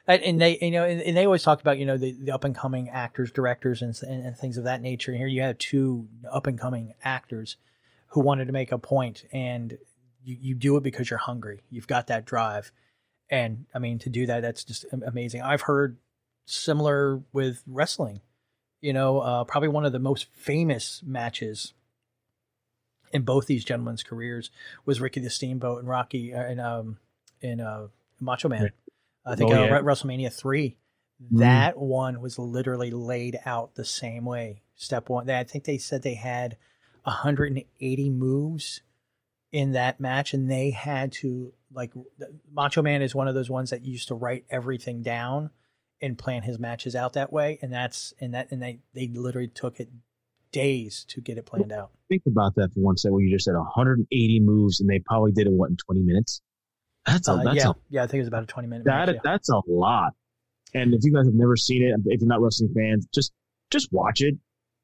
and, and they, you know, and, and they always talk about you know the, the up and coming actors, directors, and, and and things of that nature. And here you have two up and coming actors who wanted to make a point, and you you do it because you're hungry. You've got that drive, and I mean to do that, that's just amazing. I've heard similar with wrestling. You know, uh, probably one of the most famous matches in both these gentlemen's careers was Ricky the Steamboat and Rocky uh, and um in uh, Macho Man. I think Oh, uh, yeah. Re- WrestleMania three. Mm. That one was literally laid out the same way. Step one. I think they said they had 180 moves in that match, and they had to like Macho Man is one of those ones that used to write everything down and plan his matches out that way, and that's and that and they they literally took it days to get it planned out. Think about that for one second. Where you just said 180 moves, and they probably did it what in 20 minutes. That's a Uh, that's yeah, a yeah, I think it was about a 20 minute that match. yeah. that's a lot. And if you guys have never seen it, if you're not wrestling fans, just just watch it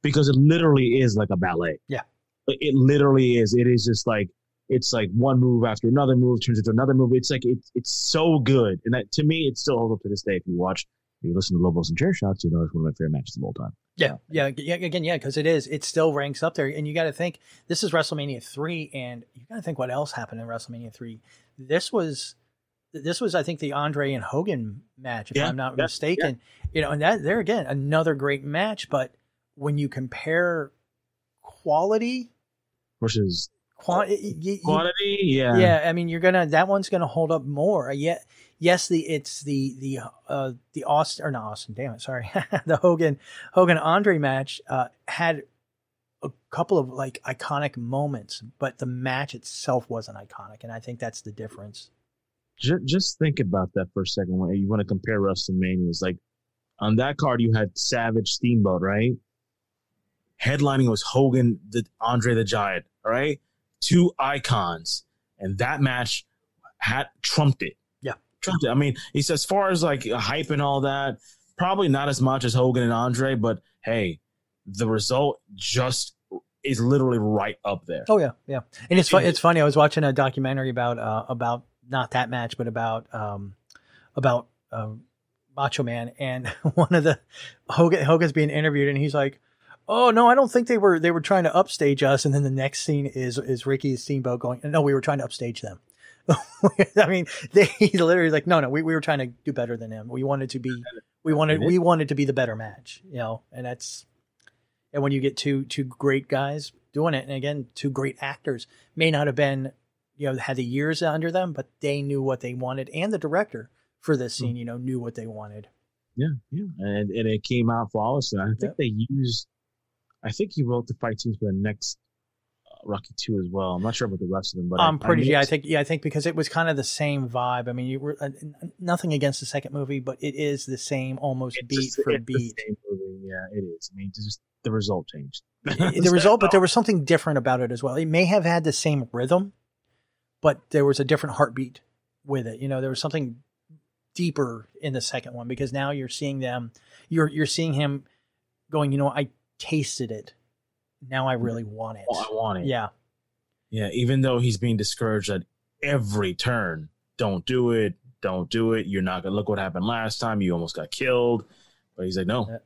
because it literally is like a ballet. Yeah. It it literally is. It is just like it's like one move after another move turns into another move. It's like it's it's so good, and that to me, it still holds up to this day. If you watch, if you listen to Low Blows and Chair Shots, you know it's one of my favorite matches of all time. Yeah, yeah, yeah. Again, yeah, because it is. It still ranks up there, and you got to think this is WrestleMania three, and you got to think what else happened in WrestleMania three. This was, this was, I think, the Andre and Hogan match, if Yeah, I'm not yeah, mistaken. You know, and that there again, another great match. But when you compare quality, Versus quantity, quantity, yeah, yeah, I mean, you're gonna that one's gonna hold up more. Uh, Yeah, yes, the it's the the uh the Austin or not Austin, damn it, sorry, the Hogan Hogan Andre match uh had a couple of like iconic moments, but the match itself wasn't iconic, and I think that's the difference. just, just think about that for a second. When you want to compare WrestleManias, like on that card, you had Savage Steamboat, right? Headlining was Hogan, the Andre the Giant, all right? Two icons, and that match had trumped it. Yeah. trumped it. I mean, it's as far as like hype and all that, probably not as much as Hogan and Andre, but hey, the result just is literally right up there. Oh yeah, yeah. And it's fu- it's funny. I was watching a documentary about uh, about not that match, but about um, about um, Macho Man, and one of the Hogan Hogan's being interviewed, and he's like, "Oh no, I don't think they were they were trying to upstage us." And then the next scene is is Ricky Steamboat going, "No, we were trying to upstage them." I mean, they he's literally like, "No, no, we, we were trying to do better than him. We wanted to be, we wanted we wanted to be the better match, you know." And that's and when you get two two great guys doing it, and again, two great actors may not have been, you know, had the years under them, but they knew what they wanted, and the director for this hmm. scene, you know, knew what they wanted. Yeah, yeah, and and it came out flawless. And I think Yep. they used, I think he wrote the fight scenes for the next uh, Rocky two as well. I'm not sure about the rest of them, but I- I'm pretty. know yeah, I think. Yeah, I think because it was kind of the same vibe. I mean, you were uh, nothing against the second movie, but it is the same, almost beat just- for beat. same movie. Yeah, it is. I mean, just the result changed. the result, but there was something different about it as well. It may have had the same rhythm, but there was a different heartbeat with it. You know, there was something deeper in the second one because now you're seeing them. You're you're seeing him going. You know, I tasted it. Now I really want it. Oh, I want it. Yeah, Yeah, even though he's being discouraged at every turn, don't do it, don't do it. You're not gonna look what happened last time. You almost got killed. But he's like, no, Yeah.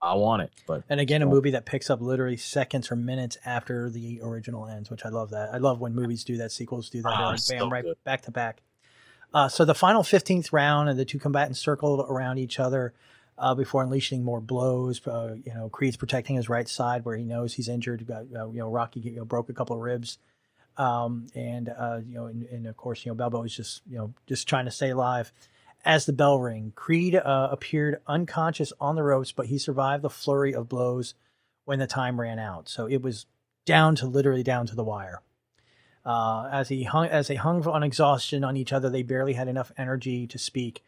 I want it. But and again, a movie that picks up literally seconds or minutes after the original ends, which I love that. I love when movies do that. Sequels do that. Ah, like, so bam, right back to back. Uh, so the final 15th round, and the two combatants circled around each other uh, before unleashing more blows. Uh, you know, Creed's protecting his right side where he knows he's injured. Uh, you know, Rocky you know, broke a couple of ribs, um, and uh, you know, and, and of course, you know, Balboa is just you know just trying to stay alive. As the bell rang, Creed uh, appeared unconscious on the ropes, but he survived the flurry of blows when the time ran out. So it was down to literally down to the wire. Uh, as he hung, as they hung on exhaustion on each other, they barely had enough energy to speak.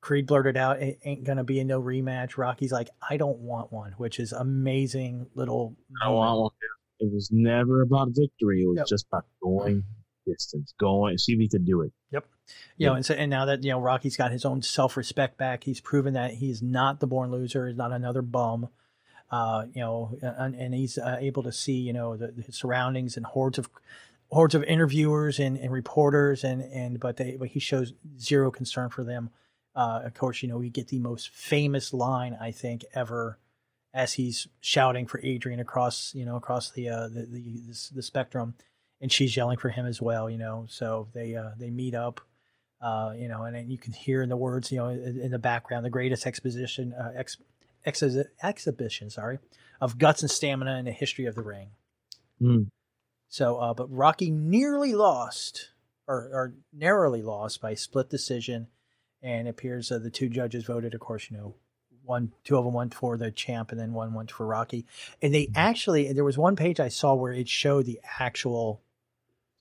Creed blurted out, "It ain't gonna be a no rematch." Rocky's like, "I don't want one," which is amazing little. I want one. It was never about victory. It was Yep. just about going distance, going see if he could do it. Yep. You know, and so and now that you know Rocky's got his own self respect back, he's proven that he's not the born loser. He's not another bum. Uh, you know, and, and he's uh, able to see you know the, his surroundings and hordes of hordes of interviewers and, and reporters and and but they but he shows zero concern for them. Uh, of course, you know we get the most famous line I think ever as he's shouting for Adrian across you know across the uh, the, the the the spectrum, and she's yelling for him as well. You know, so they uh, they meet up. Uh, you know, and then you can hear in the words, you know, in, in the background, the greatest exposition, uh, ex, ex, exhibition, sorry, of guts and stamina in the history of the ring. Hmm. So, uh, but Rocky nearly lost, or, or narrowly lost by split decision, and it appears that the two judges voted, of course, you know, one, two of them went for the champ, and then one went for Rocky. And they actually, there was one page I saw where it showed the actual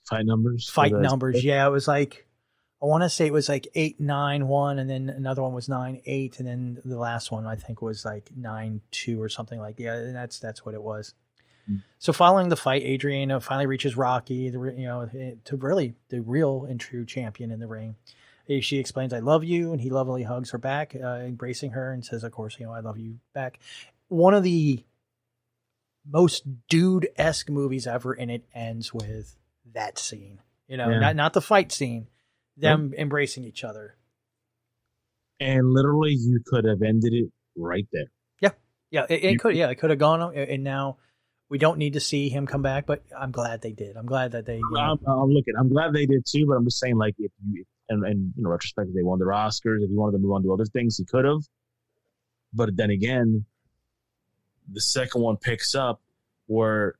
Fight numbers. fight numbers. Yeah, it was like I want to say it was like eight nine one, and then another one was nine eight, and then the last one I think was like nine two or something like yeah. And that's that's what it was. Mm. So following the fight, Adrian uh, finally reaches Rocky, the you know eh, to really the real and true champion in the ring. She explains, "I love you," and he lovingly hugs her back, uh, embracing her, and says, "Of course, you know I love you back." One of the most dude esque movies ever, and it ends with that scene. You know, Yeah. not not the fight scene, them embracing each other. And literally, you could have ended it right there. Yeah, it, it could. Yeah, it could have gone. And now we don't need to see him come back, but I'm glad they did. I'm glad that they. You know, I'm, I'm looking. I'm glad they did too, but I'm just saying, like, if you and, and you know, retrospect, they won their Oscars. If he wanted to move on to other things, he could have. But then again, the second one picks up where,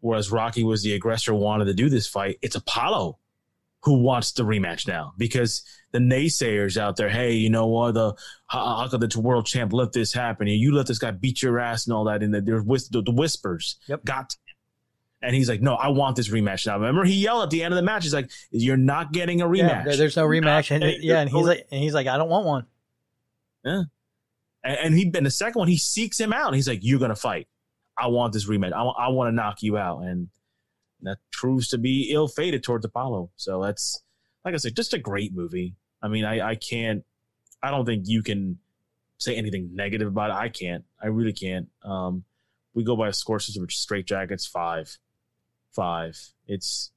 whereas Rocky was the aggressor, wanted to do this fight. It's Apollo who wants the rematch now because the naysayers out there, hey, you know what, the how, how could the world champ let this happen? And You let this guy beat your ass and all that, and the, there's the, the whispers Yep. got. And he's like, no, I want this rematch now. Remember, he yelled at the end of the match. He's like, "You're not getting a rematch. yeah, there's no rematch, and yeah, and he's like, and he's like, I don't want one. Yeah. And, and he in the second one, he seeks him out. He's like, "You're gonna fight. I want this rematch. I, I want to knock you out." And that proves to be ill fated towards Apollo. So that's like I said, just a great movie. I mean, I, I can't. I don't think you can say anything negative about it. I can't. I really can't. Um, we go by score system, which straight jackets five, five. It's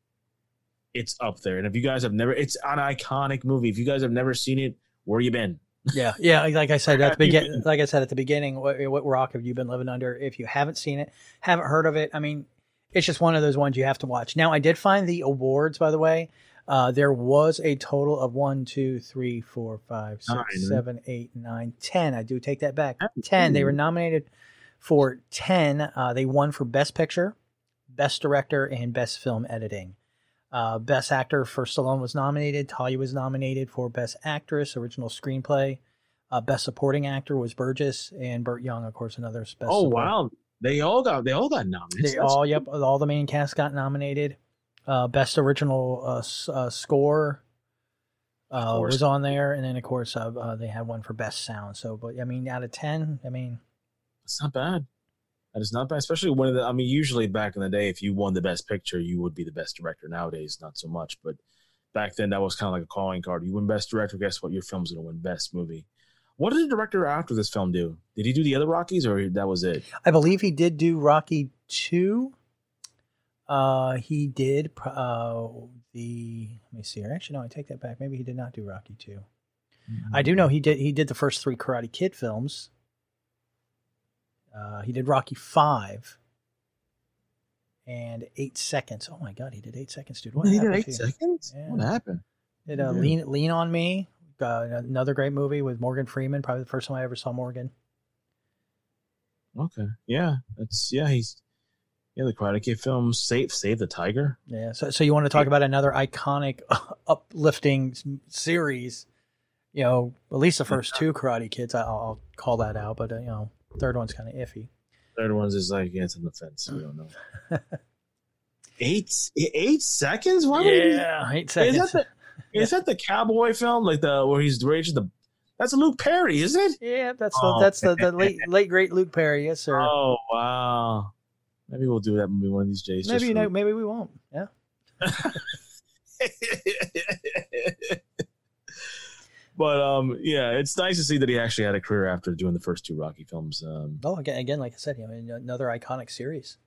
it's up there. And if you guys have never, it's an iconic movie. If you guys have never seen it, where you been? Yeah, yeah. Like I said at the Have you begin, been? like I said at the beginning, what, what rock have you been living under? If you haven't seen it, haven't heard of it, I mean, it's just one of those ones you have to watch. Now, I did find the awards, by the way. Uh, there was a total of one, two, three, four, five, six, nine. seven, eight, nine, ten. I do take that back. Ten. They were nominated for ten. Uh, they won for Best Picture, Best Director, and Best Film Editing. Uh, Best Actor for Stallone was nominated. Talia was nominated for Best Actress, Original Screenplay. Uh, Best Supporting Actor was Burgess, and Burt Young, of course, another Best. oh support- wow, they all got they all got nominated. They all, yep, all the main cast got nominated. Uh, Best Original uh, uh, Score uh, was on there, and then of course uh, uh, they had one for Best Sound. So, but I mean, out of ten, I mean, It's not bad. That is not bad, especially one of the. I mean, usually back in the day, if you won the best picture, you would be the best director. Nowadays, not so much, but back then that was kind of like a calling card. You win best director, guess what? Your film's gonna win best movie. What did the director after this film do? Did he do the other Rockies, or that was it? I believe he did do Rocky two. Uh, he did uh the. Let me see here. Actually, no, I take that back. Maybe he did not do Rocky 2 I do know he did. He did the first three Karate Kid films. Uh, he did Rocky five. And eight seconds. Oh my God, he did eight seconds, dude. What he did eight seconds. Yeah. What happened? Did uh, Yeah. lean lean on me? Uh, another great movie with Morgan Freeman. Probably the first time I ever saw Morgan. Okay, yeah, that's yeah. He's yeah. The Karate Kid film, Save Save the Tiger. Yeah. So, so you want to talk about another iconic, uplifting series? You know, at least the first two Karate Kids. I'll, I'll call that out, but uh, you know, third one's kind of iffy. Third one's is like yeah, it's on the fence. We don't know. eight eight seconds? Why would he- Yeah, eight Is seconds. that the is that the cowboy film like the where he's raging the? That's Luke Perry, isn't it? yeah, that's Oh. the that's the, the late late great Luke Perry. Yes, sir. Oh wow! Maybe we'll do that movie one of these days. maybe just you know, maybe we won't. Yeah. But um, yeah, it's nice to see that he actually had a career after doing the first two Rocky films. Um, Oh, again, again, like I said, you know, another iconic series.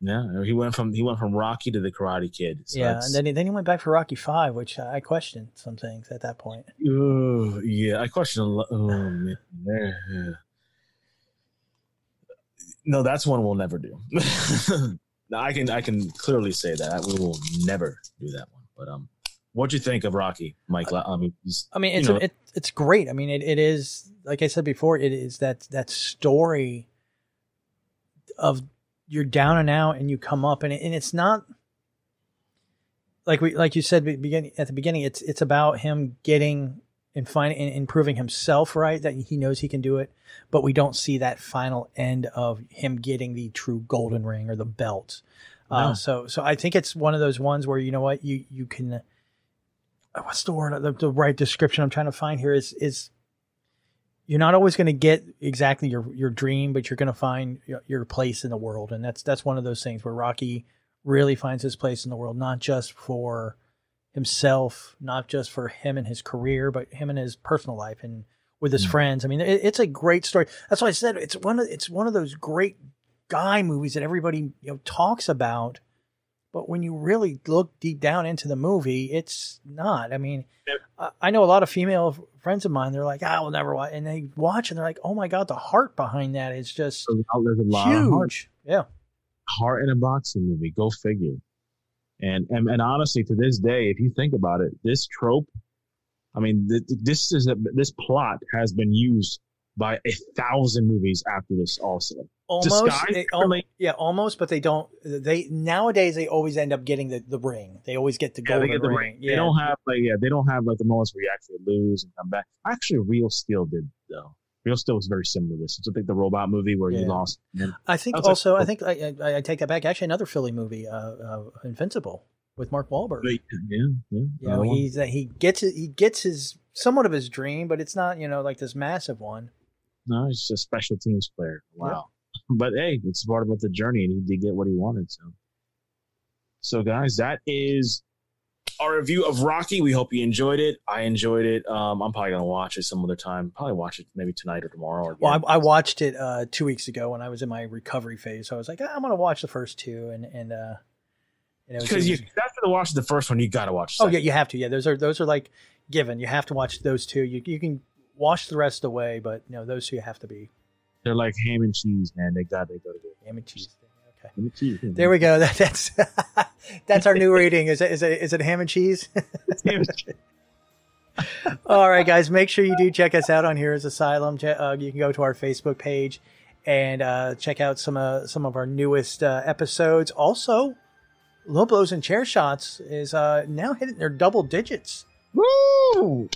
yeah, he went from he went from Rocky to the Karate Kid. So yeah, and then he, then he went back for Rocky Five, which I questioned some things at that point. Ugh, yeah, I questioned a lot. Oh man, Yeah. no, that's one we'll never do. No, I can I can clearly say that we will never do that one. But um, what'd you think of Rocky, Mike? I mean, I mean, it's know, it, it's great. I mean, it, it is like I said before. It is that that story of you're down and out and you come up, and it, and it's not like we like you said beginning at the beginning. It's it's about him getting and finding and improving himself, right? That he knows he can do it, but we don't see that final end of him getting the true golden ring or the belt. Uh, so so I think it's one of those ones where you know what you you can what's the word the, the right description I'm trying to find here is is you're not always going to get exactly your your dream but you're going to find your, your place in the world. And that's that's one of those things where Rocky really finds his place in the world not just for himself not just for him and his career but him and his personal life and with his hmm. friends. I mean it, it's a great story. That's why I said it's one of it's one of those great guy movies that everybody you know talks about but when you really look deep down into the movie, it's not. I mean, I- I know a lot of female friends of mine. They're like, "I will never watch," and they watch and they're like, "Oh my god, the heart behind that is just oh, there's a lot of heart, huge." Yeah, heart in a boxing movie. Go figure. And, and and honestly, to this day, if you think about it, this trope, I mean, th- th- this is a, this plot has been used by a thousand movies after this. Also, almost. They, al- yeah, almost. But they don't. They nowadays they always end up getting the, the ring. They always get the Yeah, they get the ring. ring. Yeah, They don't have like yeah, they don't have like the moments where you actually lose and come back. Actually, Real Steel did though. Real Steel was very similar to this. It's like the robot movie where you lost. I think was also. like- I think I, I, I take that back. Actually, another Philly movie, uh, uh, Invincible, with Mark Wahlberg. yeah, yeah. You know, he's he gets. He gets his somewhat of his dream, but it's not you know like this massive one. No, he's a special teams player. Wow. But hey, it's part about the journey, and he did get what he wanted. So, so guys, that is our review of Rocky. We hope you enjoyed it. I enjoyed it. Um, I'm probably gonna watch it some other time. Probably watch it maybe tonight or tomorrow. Or Well, I, I watched it uh, two weeks ago when I was in my recovery phase. So I was like, "Ah, I'm to watch the first two, and and uh, you know, because you after the watch the first one, you gotta watch. oh yeah, you have to. Yeah, those are those are like given. You have to watch those two. You you can wash the rest away, but you know those two have to be they're like ham and cheese, man. They got they go together. ham and cheese. Okay, Ham and cheese. there we go. That, that's that's our new rating. Is it is it is it ham and cheese? Ham and cheese. All right, guys, make sure you do check us out on Heroes Asylum. Uh, you can go to our Facebook page and uh, check out some uh, some of our newest uh, episodes. Also, Low Blows and Chair Shots is uh, now hitting their double digits. Woo!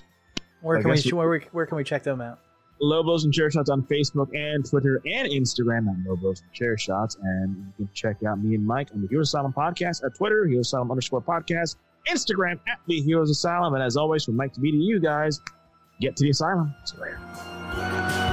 Where I can we, we- where, we where can we check them out? Low Blows and Chair Shots on Facebook and Twitter and Instagram at Low Blows and Chair Shots. And you can check out me and Mike on the Heroes Asylum podcast at Twitter, Heroes Asylum underscore podcast, Instagram at the Heroes Asylum. And as always, from Mike to me to you guys, get to the asylum. See you later.